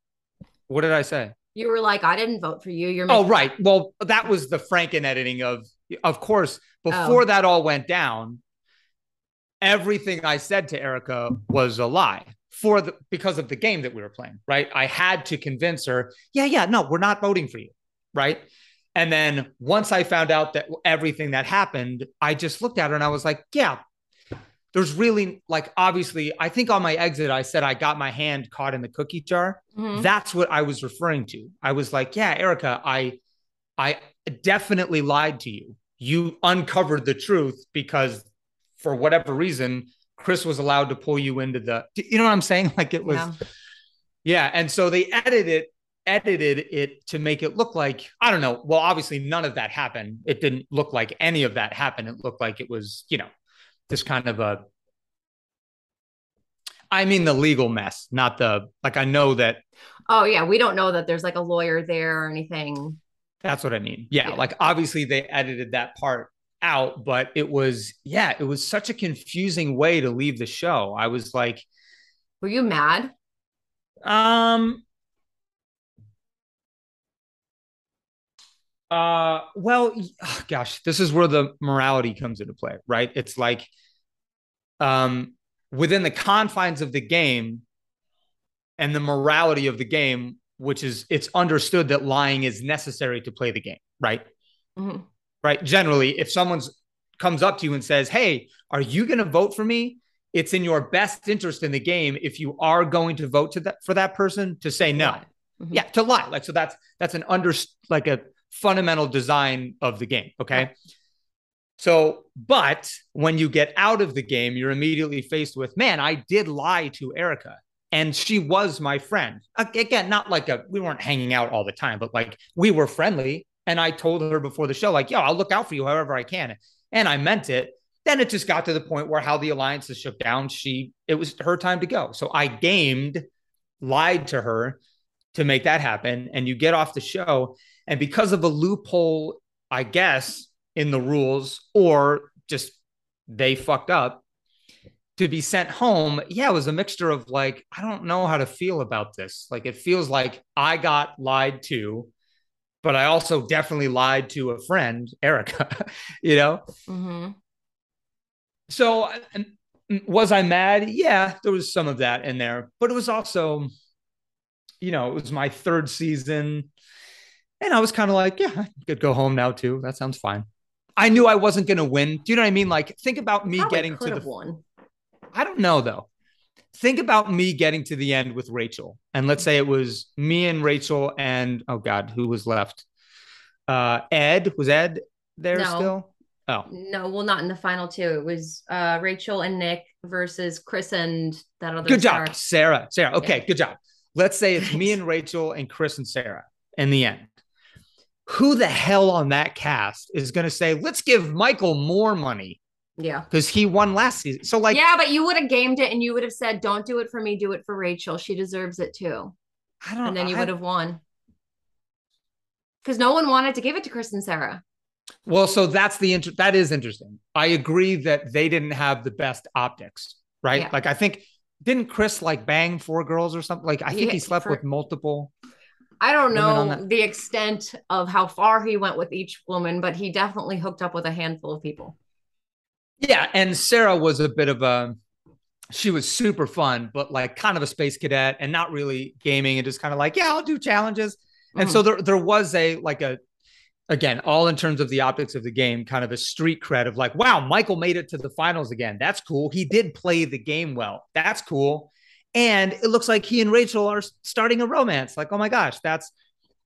What did I say? You were like, I didn't vote for you. You're Oh, right. Well, that was the Franken editing of, of course, before Oh. that all went down, everything I said to Erica was a lie for the because of the game that we were playing, right? I had to convince her, yeah, yeah, no, we're not voting for you, right? And then once I found out that everything that happened, I just looked at her and I was like, yeah, there's really like obviously, I think on my exit, I said I got my hand caught in the cookie jar. Mhm. That's what I was referring to. I was like, yeah, Erica, I I definitely lied to you. You uncovered the truth because for whatever reason, Chris was allowed to pull you into the you know what I'm saying? Like it was Yeah. yeah. And so they edited it, edited it to make it look like, I don't know. Well, obviously none of that happened. It didn't look like any of that happened. It looked like it was, you know, this kind of a I mean the legal mess, not the like I know that Oh, yeah. We don't know that there's like a lawyer there or anything. That's what I mean. Yeah, Yeah. Like obviously they edited that part out, but it was, yeah, it was such a confusing way to leave the show. I was like, Were you mad? um, uh, well, oh, gosh, this is where the morality comes into play, right? It's like, um, within the confines of the game and the morality of the game, which is it's understood that lying is necessary to play the game, right? Mhm. right? Generally, if someone's comes up to you and says, "Hey, are you going to vote for me?" It's in your best interest in the game if you are going to vote to that for that person to say no. Mhm. Yeah, to lie. Like so that's that's an under like a fundamental design of the game, okay? So, but when you get out of the game, you're immediately faced with, "Man, I did lie to Erica." And she was my friend. Again, not like a we weren't hanging out all the time, but like we were friendly. And I told her before the show, like, yo, I'll look out for you however I can. And I meant it. Then it just got to the point where how the alliances shook down. She, it was her time to go. So I gamed, lied to her to make that happen. And you get off the show. And because of a loophole, I guess, in the rules, or just they fucked up to be sent home. Yeah, it was a mixture of like, I don't know how to feel about this. Like, it feels like I got lied to but I also definitely lied to a friend, Erica, you know? Mhm. So was I mad? Yeah, there was some of that in there, but it was also, you know, it was my third season. And I was kind of like, yeah, I could go home now too. That sounds fine. I knew I wasn't going to win. Do you know what I mean? Like, think about me Probably getting to the won. I don't know though. Think about me getting to the end with Rachel. And let's say it was me and Rachel and oh God, who was left? Uh Ed. Was Ed there No. still? Oh. No, well, not in the final two. It was uh, Rachel and Nick versus Chris and that other. Good star. job. Sarah. Sarah. Okay, Yeah. good job. Let's say it's me and Rachel and Chris and Sarah in the end. Who the hell on that cast is going to say, let's give Michael more money Yeah. because he won last season? So, like, yeah, but you would have gamed it and you would have said, "Don't do it for me, do it for Rachel. She deserves it too." I don't And then you I- would have won. Because no one wanted to give it to Chris and Sarah. Well, so that's the inter- that is interesting. I agree that they didn't have the best optics, right? Yeah. Like I think didn't Chris like bang four girls or something? Like I think Yeah, he slept for- with multiple. I don't know the extent of how far he went with each woman, but he definitely hooked up with a handful of people. Yeah, and Sarah was a bit of a she was super fun, but like kind of a space cadet and not really gaming and just kind of like, yeah, I'll do challenges. And Mhm. so there there was a like a again, all in terms of the optics of the game, kind of a street cred of like, wow, Michael made it to the finals again. That's cool. He did play the game well. That's cool. And it looks like he and Rachel are starting a romance. Like, oh my gosh, that's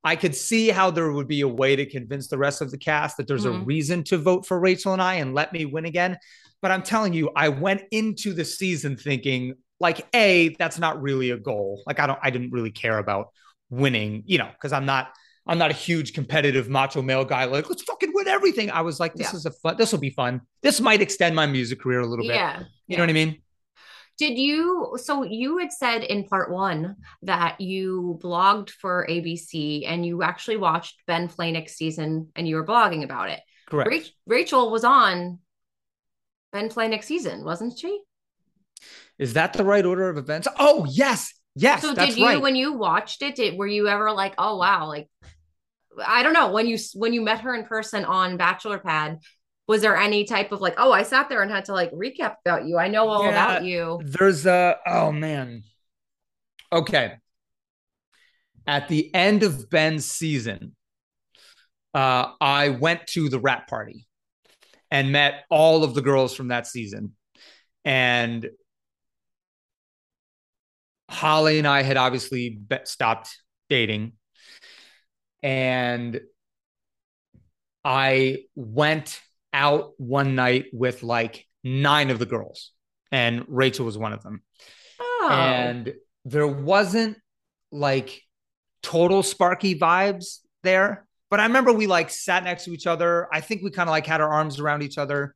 I could see how there would be a way to convince the rest of the cast that there's Mhm. a reason to vote for Rachel and I and let me win again. But I'm telling you, I went into the season thinking, like, A, that's not really a goal. Like, I don't, I didn't really care about winning, you know, because I'm not, I'm not a huge competitive macho male guy. Like, let's fucking win everything. I was like, this Yeah. is a fun, this will be fun. This might extend my music career a little bit. Yeah. You know what I mean? Did you? So you had said in part one that you blogged for ABC and you actually watched Ben Flajnik's season and you were blogging about it. Correct. Rach- Rachel was on Ben Flajnik's season, wasn't she? Is that the right order of events? Oh, yes. Yes. so did you, right. when you watched it, did were you ever like, oh wow, like I don't know when you when you met her in person on Bachelor Pad, was there any type of like, oh, I sat there and had to like recap about you. I know all Yeah. about you. There's a oh man. Okay. At the end of Ben's season, uh, I went to the rap party and met all of the girls from that season. And Holly and I had obviously be- stopped dating. And I went out one night with like nine of the girls, and Rachel was one of them. Oh, And there wasn't like total Sparky vibes there. But I remember we like sat next to each other. I think we kind of like had our arms around each other.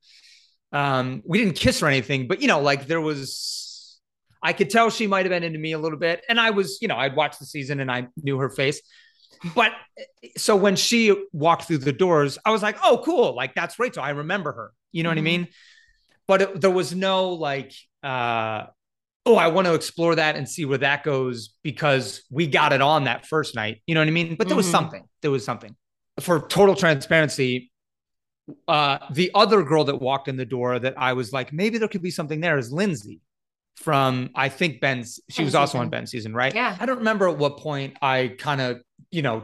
Um, we didn't kiss or anything, but you know, like there was, I could tell she might have been into me a little bit. And I was, you know, I'd watched the season and I knew her face. But so when she walked through the doors, I was like, oh, cool. Like that's Rachel. I remember her. You know what I Mhm. mean? But it, there was no like, uh, oh, I want to explore that and see where that goes because we got it on that first night. You know what I mean? But there was Mhm. something. There was something. For total transparency, uh, the other girl that walked in the door that I was like, maybe there could be something there is Lindsay from I think Ben's. She Ben's was also on Ben's season, right? Yeah. I don't remember at what point I kind of, you know,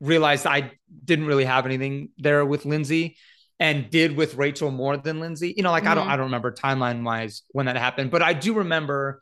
realized I didn't really have anything there with Lindsay and did with Rachel more than Lindsay. You know, like I don't. I don't remember timeline wise when that happened, but I do remember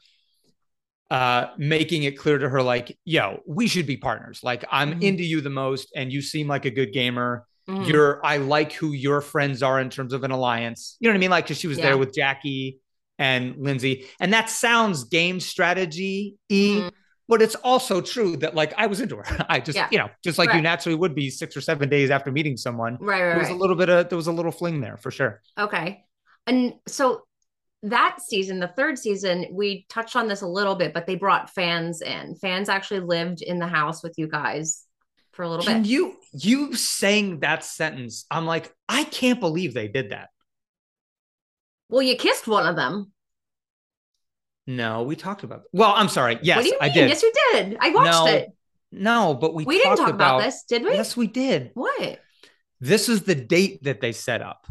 uh making it clear to her like, yo, we should be partners. Like I'm Mhm. into you the most and you seem like a good gamer. Mhm. You're I like who your friends are in terms of an alliance. You know what I mean? Like cuz she was Yeah. there with Jackie and Lindsay. And that sounds game strategy y, Mhm. but it's also true that like I was into her. I just, Yeah. you know, just like you naturally would be six or seven days after meeting someone. right, right, There was right. a little bit of there was a little fling there for sure. Okay. And so that season, the third season, we touched on this a little bit, but they brought fans in. Fans actually lived in the house with you guys for a little Can bit. you you saying that sentence? I'm like, I can't believe they did that. Well, you kissed one of them. No, we talked about. Well, I'm sorry. Yes, what do you I did. Yes, you did. I watched No, it. No, but we We didn't talk about, this, did we? Yes, we did. What? This is the date that they set up.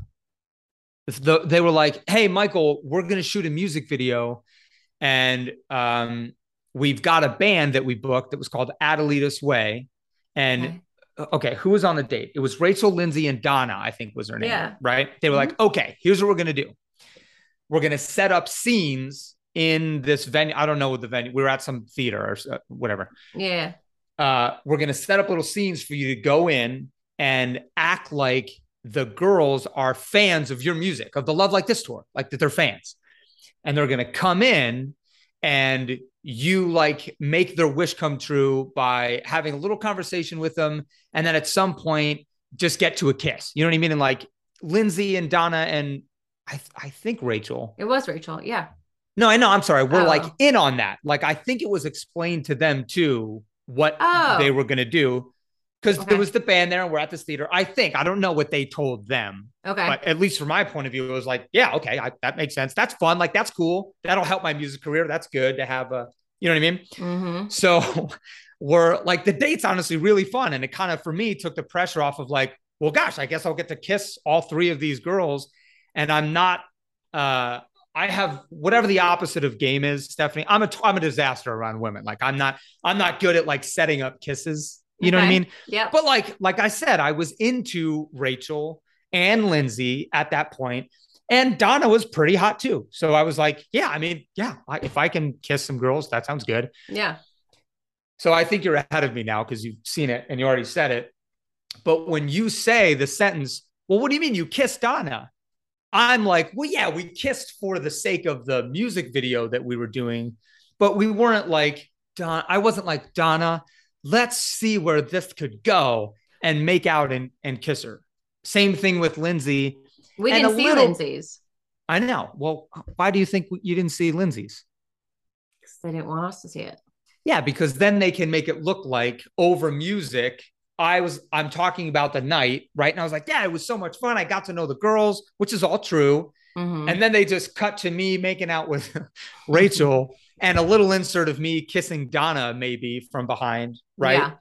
The, they were like, "Hey, Michael, we're going to shoot a music video, and um, we've got a band that we booked that was called Adelita's Way." And Okay. okay, who was on the date? It was Rachel, Lindsay, and Donna. I think was her name. Yeah. Right? They were like, "Okay, here's what we're going to do. We're going to set up scenes in this venue. I don't know what the venue. We were at some theater or whatever." Yeah. uh, we're going to set up little scenes for you to go in and act like the girls are fans of your music, of the Love Like This tour, like that they're fans. And they're going to come in and you like make their wish come true by having a little conversation with them. And then at some point, just get to a kiss. You know what I mean? And like Lindsay and Donna and I, I think Rachel. It was Rachel. Yeah. No, I know. I'm sorry. We're Oh. like in on that. Like, I think it was explained to them too what Oh. they were going to do because Okay. there was the band there and we're at this theater. I think, I don't know what they told them, Okay. but at least from my point of view, it was like, yeah, okay, I, that makes sense. That's fun. Like, that's cool. That'll help my music career. That's good to have a, you know what I mean? mm-hmm. So we're like, the date's honestly really fun. And it kind of, for me, took the pressure off of like, well, gosh, I guess I'll get to kiss all three of these girls. And I'm not, uh, I have whatever the opposite of game is, Stephanie. I'm a I'm a disaster around women. Like I'm not I'm not good at like setting up kisses. You know what I mean? Yeah. But like, like I said, I was into Rachel and Lindsay at that point, and Donna was pretty hot too. So I was like, yeah, I mean, yeah, I, if I can kiss some girls, that sounds good. yeah. So I think you're ahead of me now because you've seen it and you already said it. But when you say the sentence, well, what do you mean you kissed Donna? I'm like, well, yeah, we kissed for the sake of the music video that we were doing, but we weren't like, Don, I wasn't like, Donna, let's see where this could go and make out and, and kiss her. Same thing with Lindsay. We And didn't see little- Lindsay's I know. Well, why do you think you didn't see Lindsay's? 'cause they didn't want us to see it. Yeah, because then they can make it look like over music. I was I'm talking about the night, right? And I was like, yeah, it was so much fun. I got to know the girls, which is all true. Mhm. And then they just cut to me making out with Rachel and a little insert of me kissing Donna maybe from behind, right? Yeah.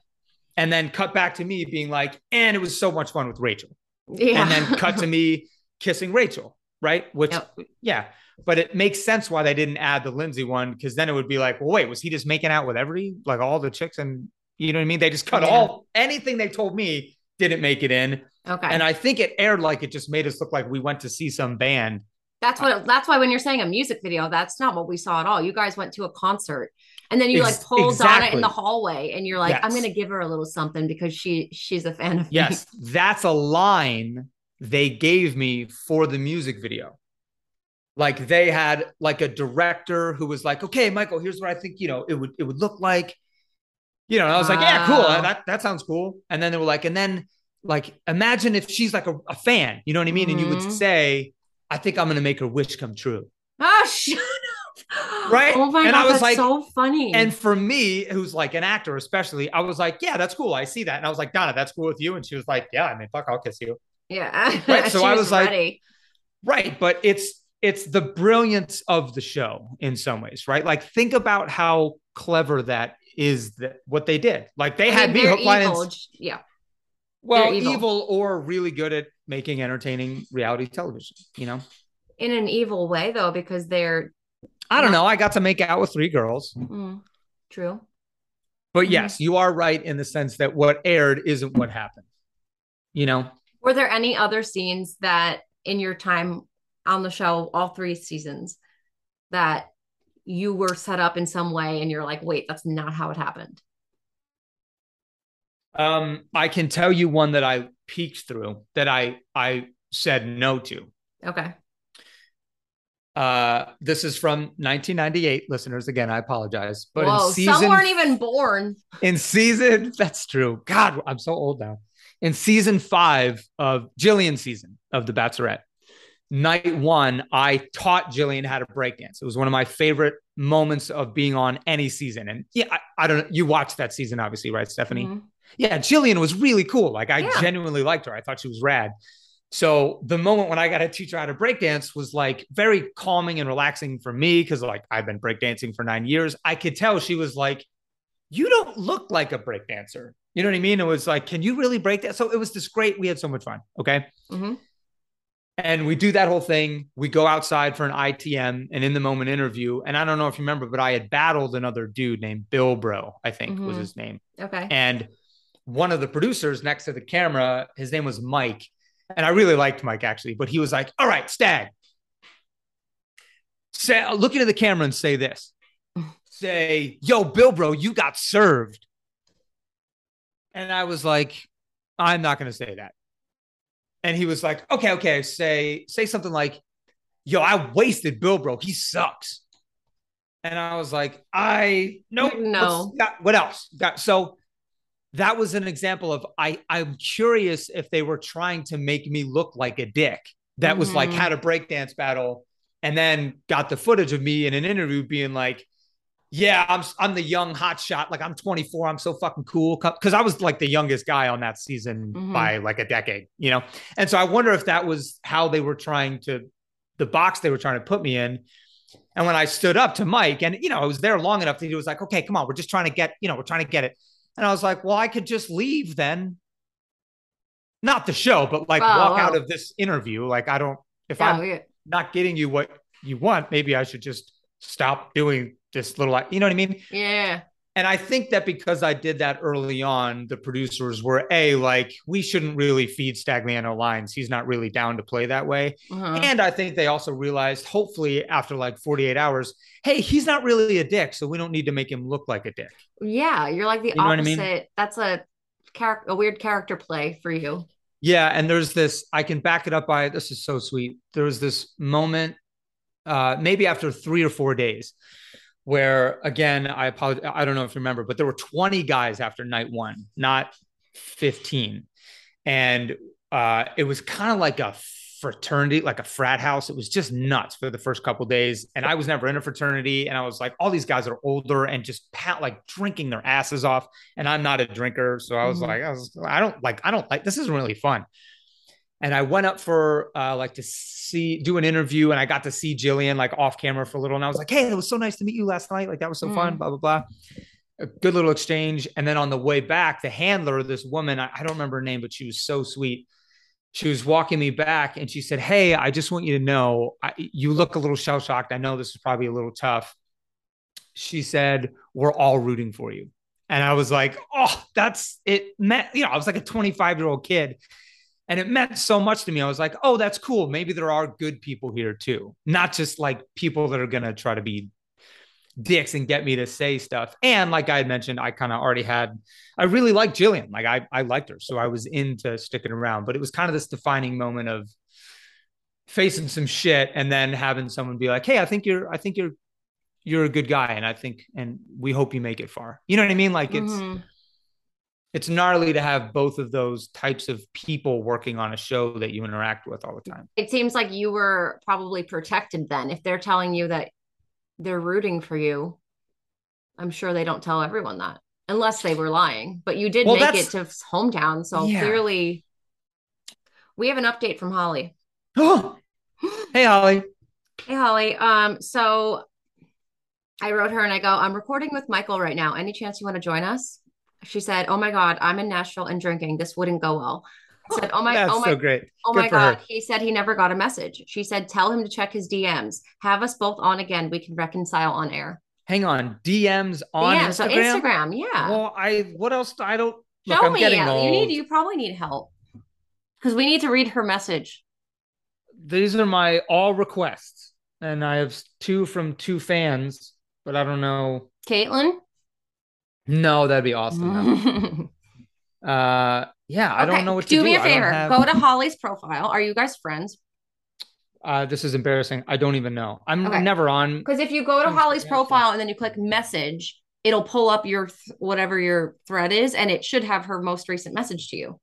And then cut back to me being like, and it was so much fun with Rachel. Yeah. And then cut to me kissing Rachel, right? Which Yep. yeah, but it makes sense why they didn't add the Lindsay one because then it would be like, well, wait, was he just making out with every like all the chicks and you know what I mean? They just cut Yeah. all anything they told me didn't make it in, okay. and I think it aired like it just made us look like we went to see some band. That's what. That's why when you're saying a music video, that's not what we saw at all. You guys went to a concert, and then you Ex- like pull Donna in the hallway, and you're like, "I'm gonna give her a little something because she she's a fan of Yes, that's a line they gave me for the music video. Like they had like a director who was like, "Okay, Michael, here's what I think you know it would it would look like." You know, and I was like, "Yeah, cool. That that sounds cool." And then they were like, and then like imagine if she's like a, a fan, you know what I mean? And you would Mhm. say, "I think I'm going to make her wish come true." Ah, shut up. Right? Oh my And god, I was that's like- so funny. And for me, who's like an actor, especially, I was like, "Yeah, that's cool. I see that." And I was like, "Donna, that's cool with you?" And she was like, "Yeah, I mean, fuck, I'll kiss you." yeah, Right, so I was like- ready. Right, but it's it's the brilliance of the show in some ways, right? Like think about how clever that is that what they did. Like they I had mean, me hook, line, and Yeah, well, evil. evil. or really good at making entertaining reality television. You know, in an evil way though, because they're I don't know. I got to make out with three girls, mm, true. but Mhm. yes, you are right in the sense that what aired isn't what happened. You know, Were there any other scenes that in your time on the show, all three seasons, that you were set up in some way and you're like, wait, that's not how it happened? um, I can tell you one that I peeked through that I I said no to. Okay. Uh, this is from 1998, listeners. Again, I apologize, but Whoa, in season some weren't even born. in season that's true. God, I'm so old now. In season five of Jillian season of The Bachelorette, night one, I taught Jillian how to breakdance. It was one of my favorite moments of being on any season. And yeah, I, I don't know. You watched that season, obviously, right, Stephanie? Mhm. Yeah, Jillian was really cool. Like I Yeah. genuinely liked her. I thought she was rad. So the moment when I got to teach her how to breakdance was like very calming and relaxing for me because like I've been breakdancing for nine years. I could tell she was like, "You don't look like a breakdancer." You know what I mean? It was like, "Can you really break that?" So it was just great. We had so much fun. Okay. Mhm. And we do that whole thing. We go outside for an ITM, and in the moment interview. And I don't know if you remember, but I had battled another dude named Bill Bro, I think was Mhm. his name. Okay. And one of the producers next to the camera, his name was Mike. And I really liked Mike actually, but he was like, All right, Stag, say, look into the camera and say this say, Yo, Bill, bro, you got served. And I was like, I'm not going to say that. And he was like, Okay, okay, say, say something like, Yo, I wasted Bill, bro. He sucks. And I was like, I nope. No. What's- got- what else? Got so that was an example of I I'm curious if they were trying to make me look like a dick that was like Mhm. had a breakdance battle and then got the footage of me in an interview being like yeah I'm I'm the young hot shot like I'm 24 I'm so fucking cool cuz I was like the youngest guy on that season Mhm. by like a decade you know and so I wonder if that was how they were trying to the box they were trying to put me in and when I stood up to Mike, and you know, I was there long enough that he was like, okay, come on, we're just trying to get, you know, we're trying to get it. And I was like, well, I could just leave then. Not the show, but like Oh, walk wow. out of this interview. Like, I don't, if Yeah, I'm we- not getting you what you want, maybe I should just stop doing this little, you know what I mean? yeah. And I think that because I did that early on, the producers were a like, we shouldn't really feed Stagliano lines. He's not really down to play that way. Uh-huh. And I think they also realized, hopefully, after like 48 hours, hey, he's not really a dick, so we don't need to make him look like a dick. Yeah, you're like the You what I opposite. mean? That's a char- a weird character play for you. Yeah, and there's this. I can back it up by this is so sweet. There was this moment, uh, maybe after three or four days, where again, I apologize. I don't know if you remember, but there were 20 guys after night one, not 15, and uh, it was kind of like a fraternity, like a frat house. It was just nuts for the first couple days, and I was never in a fraternity, and I was like, all these guys are older and just pat like drinking their asses off, and I'm not a drinker, so I was Mhm. like, I, was, I don't like, I don't like this. Isn't really fun and I went up for uh, like to see do an interview, and I got to see Jillian like off camera for a little, and I was like, "Hey, it was so nice to meet you last night. Like that was so fun." Mm. Blah blah blah. A good little exchange, and then on the way back, the handler, this woman, I, I don't remember her name, but she was so sweet. She was walking me back, and she said, "Hey, I just want you to know, I, you look a little shell shocked. I know this is probably a little tough." She said, "We're all rooting for you." And I was like, oh, that's it meant, you know, I was like a 25 year old kid. And it meant so much to me. I was like, oh, that's cool. Maybe there are good people here too, not just like people that are going to try to be dicks and get me to say stuff. And like I had mentioned, I kind of already had, I really liked Jillian. Like I, I liked her. So I was into sticking around, but it was kind of this defining moment of facing some shit and then having someone be like, hey, I think you're, I think you're, you're a good guy. And I think, and we hope you make it far. You know what I mean? Like it's, Mhm. It's gnarly to have both of those types of people working on a show that you interact with all the time. It seems like you were probably protected then. If they're telling you that they're rooting for you, I'm sure they don't tell everyone that unless they were lying. But you did Well, make it to hometown, so Yeah. clearly we have an update from Holly. Oh, hey, Holly. Hey Holly. Um, so I wrote her and I go, I'm recording with Michael right now. Any chance you want to join us? She said, Oh my God, I'm in Nashville and drinking. This wouldn't go well. I said, Oh my, That's oh my, so great. oh Good my God. her. He said he never got a message. She said, Tell him to check his DMs. Have us both on again. We can reconcile on air. Hang on. DMs on Instagram. so Instagram, yeah. Well, I what else? I don't. Look, Show I'm me. getting You old. need you probably need help. Because we need to read her message. These are my all requests, and I have two from two fans, but I don't know. Caitlin? No, that'd be awesome. uh, yeah, I Okay, don't know what to do do. me a favor. have- Go to Holly's profile. Are you guys friends? Uh, this is embarrassing. I don't even know. I'm Okay. never on. Because if you go to Holly's profile and then you click message, it'll pull up your th- whatever your thread is, and it should have her most recent message to you.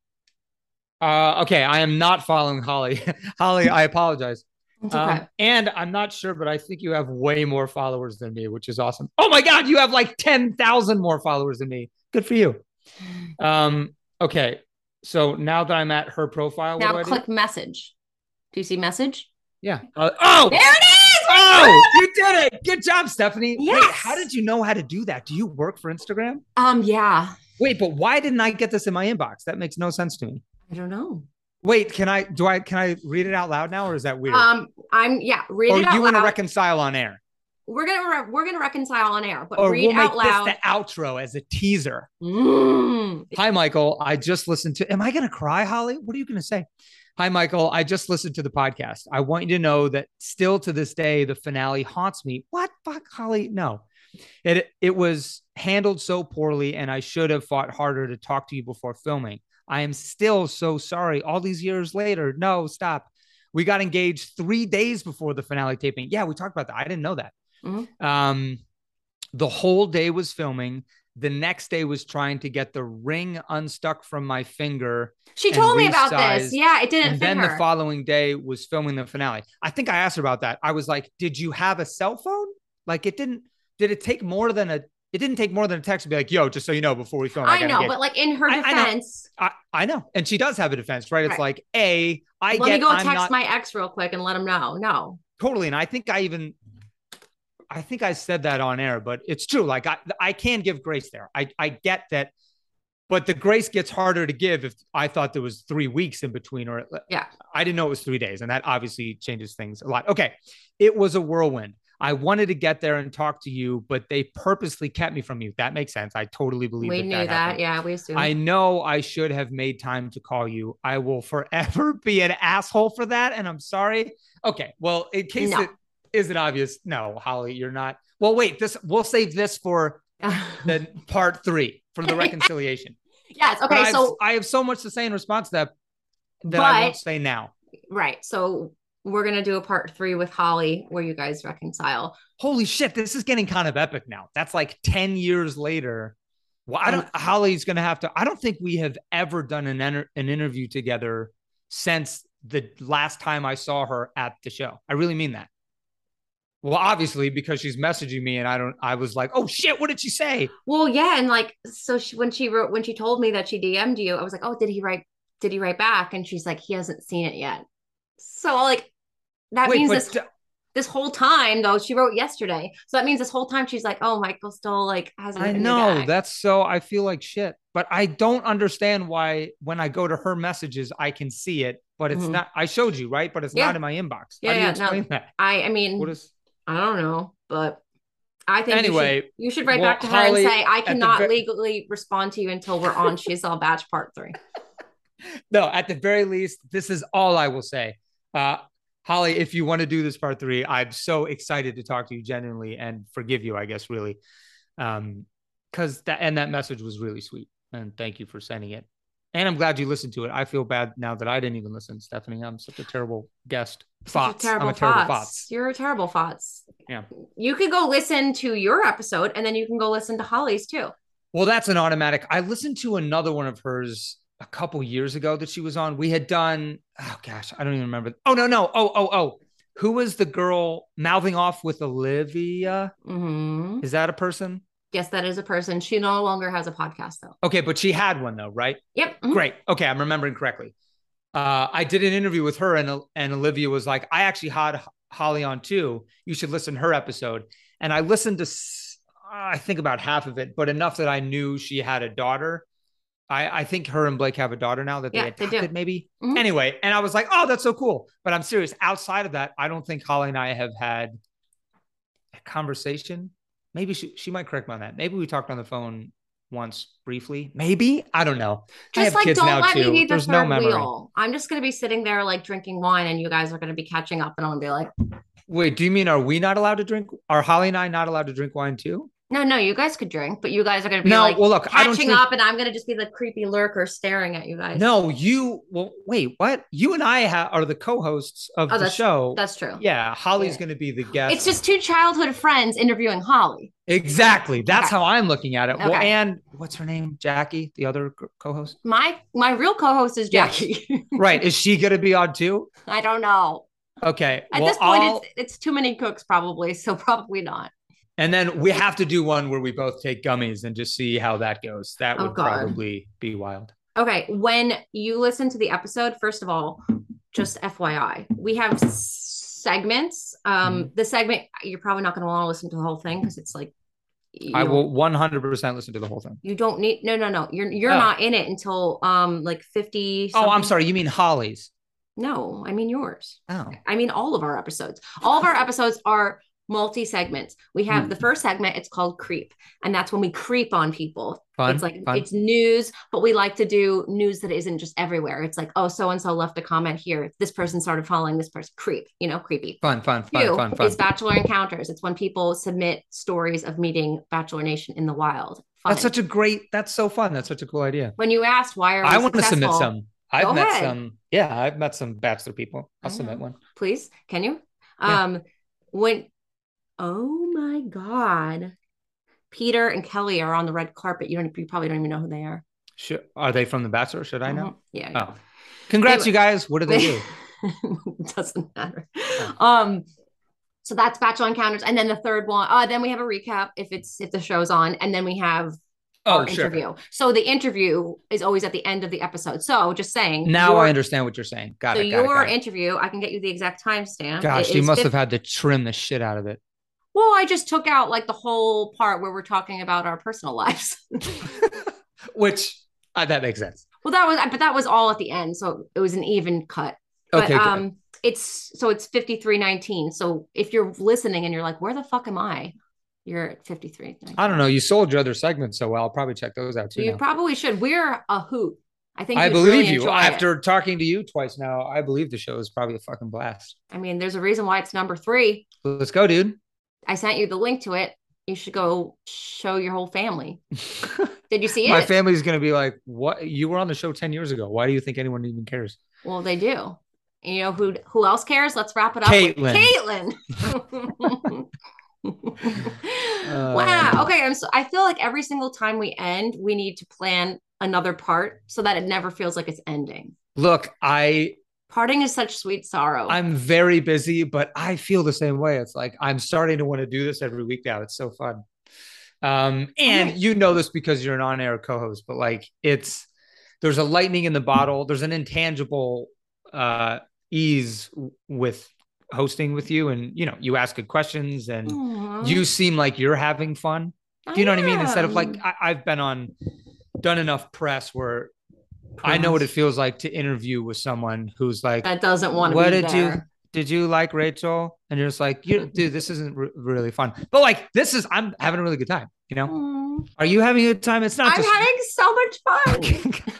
Uh, okay, I am not following Holly. Holly, I apologize. It's Um, and I'm not sure, but I think you have way more followers than me, which is awesome. Oh my God, you have like 10,000 more followers than me. Good for you. Um, okay. So now that I'm at her profile, what do now I do? click message. Do you see message? Yeah. Uh, oh, There it is. oh, you did it. Good job, Stephanie. Wait, how did you know how to do that? Do you work for Instagram? Um, yeah. Wait, but why didn't I get this in my inbox? That makes no sense to me. I don't know. Wait, can I do I can I read it out loud now or is that weird? Um, I'm yeah. Read or it out loud. you want to reconcile on air? we're gonna re- we're gonna reconcile on air, but Or read we'll make out loud. this the outro as a teaser. Mm. Hi, Michael. I just listened to. Am I going to cry, Holly? What are you going to say? Hi, Michael. I just listened to the podcast. I want you to know that still to this day, the finale haunts me. What? Fuck, Holly? No. It it was handled so poorly, and I should have fought harder to talk to you before filming. I am still so sorry. All these years later. No, stop. We got engaged three days before the finale taping. Yeah, we talked about that. I didn't know that. Mhm. Um, the whole day was filming. The next day was trying to get the ring unstuck from my finger. She told me about this. Yeah, it didn't And then her. the following day was filming the finale. I think I asked her about that. I was like, Did you have a cell phone? Like, it didn't, did it take more than a, it didn't take more than a text to be like, Yo, just so you know, before we film, I gotta know, but like in her I- I defense, I, I know. And she does have a defense, right? It's Right. like, A, I let get me go I'm text not, my ex real quick and let him know. No. totally and i think i even i think i said that on air but it's true like i i can give grace there i i get that but the grace gets harder to give if i thought there was three weeks in between or Yeah. i didn't know it was three days and that obviously changes things a lot okay it was a whirlwind I wanted to get there and talk to you, but they purposely kept me from you. That makes sense. I totally believe we that We knew that. that. Yeah, we assumed. I know I should have made time to call you. I will forever be an asshole for that. And I'm sorry. Okay. Well, in case No. it isn't obvious, no, Holly, you're not. Well, wait, this we'll save this for the part three for the reconciliation. yes. Okay. So I have so much to say in response to that that I won't say now. right. So we're gonna do a part three with Holly where you guys reconcile. Holy shit, this is getting kind of epic now. That's like 10 years later. Well, I don't Holly's gonna have to. I don't think we have ever done an enter, an interview together since the last time I saw her at the show. I really mean that. Well, obviously, because she's messaging me and I don't I was like, oh shit, what did she say? Well, yeah, and like so she, when she wrote when she told me that she DM'd you, I was like, oh, did he write? Did he write back? And she's like, he hasn't seen it yet. So I like that Wait, means this d- this whole time though she wrote yesterday. So that means this whole time she's like, oh, Michael still like hasn't. I know that's so I feel like shit. But I don't understand why when I go to her messages, I can see it, but it's Mhm. not I showed you, right? But it's Yeah. not in my inbox. Yeah, How do you yeah, no. explain that? I I mean What is I don't know, but I think you should- Anyway, you should, write well, back to her Holly, and say I cannot legally respond to you until we're on She's All Batch Part Three. no, at the very least, this is all I will say. Uh, Holly, if you want to do this part three, I'm so excited to talk to you genuinely and forgive you, I guess, really. Um, because that and that message was really sweet. And thank you for sending it. And I'm glad you listened to it. I feel bad now that I didn't even listen, Stephanie. I'm such a terrible guest. Fots. terrible, I'm a terrible. Fots. You're a terrible Fots. Yeah. You could go listen to your episode and then you can go listen to Holly's too. Well, that's an automatic. I listened to another one of hers a couple years ago that she was on. We had done, oh gosh, I don't even remember. Oh, no, no. Oh, oh, oh. Who was the girl mouthing off with Olivia? hmm Is that a person? Yes, that is a person. She no longer has a podcast though. Okay, but she had one though, right? Yep. mhm. Great. Okay, I'm remembering correctly. Uh, I did an interview with her, and and Olivia was like, "I actually had Holly on too. You should listen to her episode." And I listened to, I think about half of it, but enough that I knew she had a daughter. I, I think her and Blake have a daughter now that they Yeah, they do. adopted, maybe. Mhm. Anyway, and I was like, "Oh, that's so cool." But I'm serious. Outside of that, I don't think Holly and I have had a conversation. Maybe she she might correct me on that. Maybe we talked on the phone once briefly. Maybe I don't know. I Just have like kids don't now let too. me be the There's third no memory. wheel. I'm just gonna be sitting there like drinking wine, and you guys are gonna be catching up, and I'm gonna be like, Wait, do you mean are we not allowed to drink? Are Holly and I not allowed to drink wine too? No, no, you guys could drink, but you guys are gonna be No, like well, look, catching up, and I'm gonna just be the creepy lurker staring at you guys. No, you. Well, wait, what? You and I ha- are the co-hosts of Oh, the that's- show. that's true. Yeah, Holly's Yeah. going to be the guest. It's just two childhood friends interviewing Holly. exactly. That's Okay. how I'm looking at it. Well, Okay. and what's her name? Jackie, the other co- co-host. My my real co-host is Yeah. Jackie. right? Is she going to be on too? I don't know. Okay. At well, this point, I'll- it's it's too many cooks probably, so probably not. And then we have to do one where we both take gummies and just see how that goes. That Oh, would God. probably be wild. Okay, when you listen to the episode, first of all, just FYI, we have segments. Um, Mm-hmm. the segment you're probably not going to want to listen to the whole thing because it's like I will 100% listen to the whole thing. You don't need no no no. You're you're Oh. not in it until um like fifty. Oh, I'm sorry. You mean Holly's? No, I mean yours. Oh. I mean all of our episodes. All of our episodes are multi segments. We have Hmm. the first segment. It's called creep, and that's when we creep on people. Fun, it's like fun. it's news, but we like to do news that isn't just everywhere. It's like oh, so and so left a comment here. This person started following this person. Creep, you know, creepy. Fun, fun, Two fun, fun, fun. is Bachelor Encounters. It's when people submit stories of meeting Bachelor Nation in the wild. Fun. That's such a great. That's so fun. That's such a cool idea. when you asked why are I want to submit some. I've Go met ahead. some. Yeah, I've met some bachelor people. I'll submit one. please can you Yeah. um when oh my god peter and kelly are on the red carpet you don't you probably don't even know who they are Should, are they from the Bachelor? Should I know? Mhm. yeah, yeah. Oh, congrats, Anyway. you guys. What do they do? doesn't matter um so that's bachelor encounters and then the third one uh then we have a recap if it's if the show's on and then we have Oh, our sure. interview so the interview is always at the end of the episode so just saying Now your- I understand what you're saying. Got so it. Got it, your got it. interview i can get you the exact timestamp Gosh, It you must 50 have had to trim the shit out of it. Well, I just took out like the whole part where we're talking about our personal lives. Which uh, that makes sense. well, that was, but that was all at the end, so it was an even cut. Okay, but good. um, it's so it's 5319. So if you're listening and you're like, where the fuck am I? You're at 53. I don't know. You sold your other segments so well. I'll probably check those out too. You now. probably should. We're a hoot. I think I believe really you. enjoy it. After talking to you twice now, I believe the show is probably a fucking blast. I mean, there's a reason why it's number three. Let's go, dude. I sent you the link to it. You should go show your whole family. Did you see it? My family's gonna be like, "What? You were on the show ten years ago. Why do you think anyone even cares?" well, they do. And you know who who else cares? Let's wrap it up. Kaitlyn. With Kaitlyn. Uh, wow. Okay. I'm so I feel like every single time we end, we need to plan another part so that it never feels like it's ending. Look, I Parting is such sweet sorrow. I'm very busy, but I feel the same way. It's like I'm starting to want to do this every week now. It's so fun. Um, and you know this because you're an on-air co-host, but like it's there's a lightning in the bottle. There's an intangible uh ease with hosting with you, and you know, you ask good questions and Aw. you seem like you're having fun. Do you know what I mean? Instead of like. I, I've been on done enough press where I know what it feels like to interview with someone who's like that doesn't want to what did there. you did you like Rachel? And you're just like, you, dude, this isn't re- really fun. But like, this is, I'm having a really good time. You know, Aw. are you having a good time? It's not I'm just. having so much fun.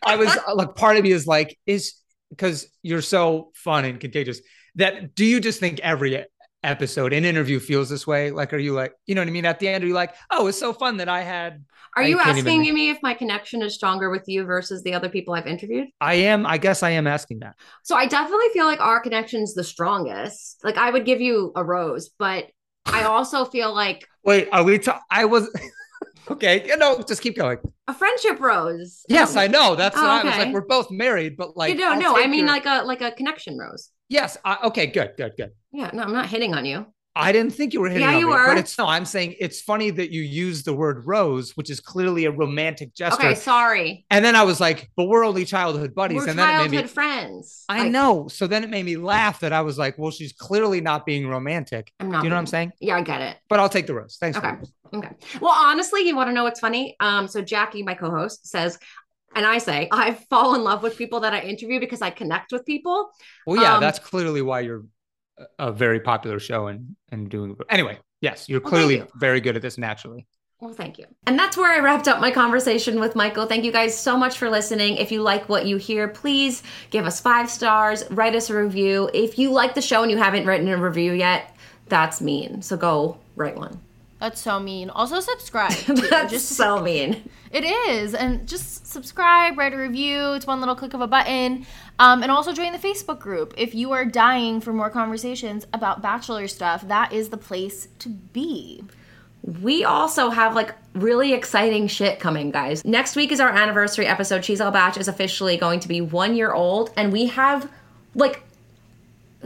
I was uh, like, part of me is like, is because you're so fun and contagious. That do you just think every episode and interview feels this way? Like, are you like, you know what I mean? At the end, are you like, oh, it's so fun that I had. Are I you asking even- me if my connection is stronger with you versus the other people I've interviewed? I am. I guess I am asking that. So I definitely feel like our connection's the strongest. Like I would give you a rose, but I also feel like Wait, are we? Ta- I was. okay, you know just keep going. a friendship rose. Yes, I know. That's Oh, what I was oh, okay. like. We're both married, but like, you don't I'll know. I mean, your- like a like a connection rose. Yes. I, okay, good, good, good. Yeah, no, I'm not hitting on you. I didn't think you were hitting Yeah, on you me, were. but it's no. I'm saying it's funny that you use the word rose, which is clearly a romantic gesture. Okay, sorry. And then I was like, but we're only childhood buddies, We're and then it childhood made me. friends. I Like, know. So then it made me laugh that I was like, well, she's clearly not being romantic. I'm not. Do you know what I'm saying? Yeah, I get it. But I'll take the rose. Thanks. Okay. Okay. Well, honestly, you want to know what's funny? Um, so Jackie, my co-host, says, and I say, I fall in love with people that I interview because I connect with people. Well, yeah, Um, that's clearly why you're a- very popular show and and doing. Anyway, yes, you're clearly thank you. very good at this naturally. Well, thank you. And that's where I wrapped up my conversation with Michael. Thank you guys so much for listening. If you like what you hear, please give us five stars, write us a review. If you like the show and you haven't written a review yet, that's mean. So go write one. That's so mean. Also subscribe. That's just so mean. It is. And just subscribe, write a review. It's one little click of a button. Um, and also join the Facebook group. If you are dying for more conversations about Bachelor stuff, that is the place to be. We also have like really exciting shit coming, guys. Next week is our anniversary episode. She's All Batch is officially going to be one year old, and we have like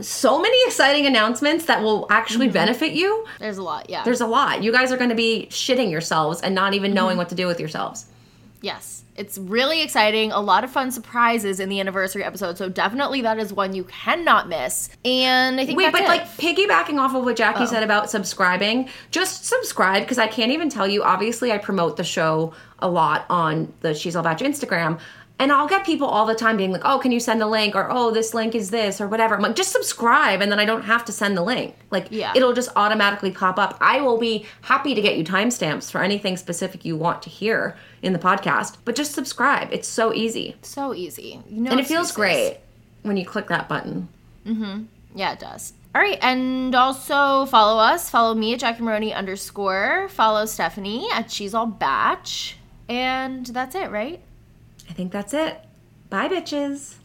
so many exciting announcements that will actually mm-hmm. benefit you. There's a lot. Yeah. There's a lot. You guys are going to be shitting yourselves and not even knowing mm-hmm. what to do with yourselves. Yes, it's really exciting. A lot of fun surprises in the anniversary episode. So definitely that is one you cannot miss. And I think Wait, but it. like piggybacking off of what Jackie said about subscribing, just subscribe because I can't even tell you. Obviously, I promote the show a lot on the She's All Batch Instagram. And I'll get people all the time being like, oh, can you send a link? Or, oh, this link is this, or whatever. I'm like, just subscribe, and then I don't have to send the link. Like, Yeah. it'll just automatically pop up. I will be happy to get you timestamps for anything specific you want to hear in the podcast, but just subscribe. It's so easy. so easy. And it feels great when you click that button. Mm-hmm. Yeah, it does. All right, and also follow us. Follow me at Jackie Maroney underscore. Follow Stephanie at She's All Batch. And that's it, right? I think that's it. Bye, bitches.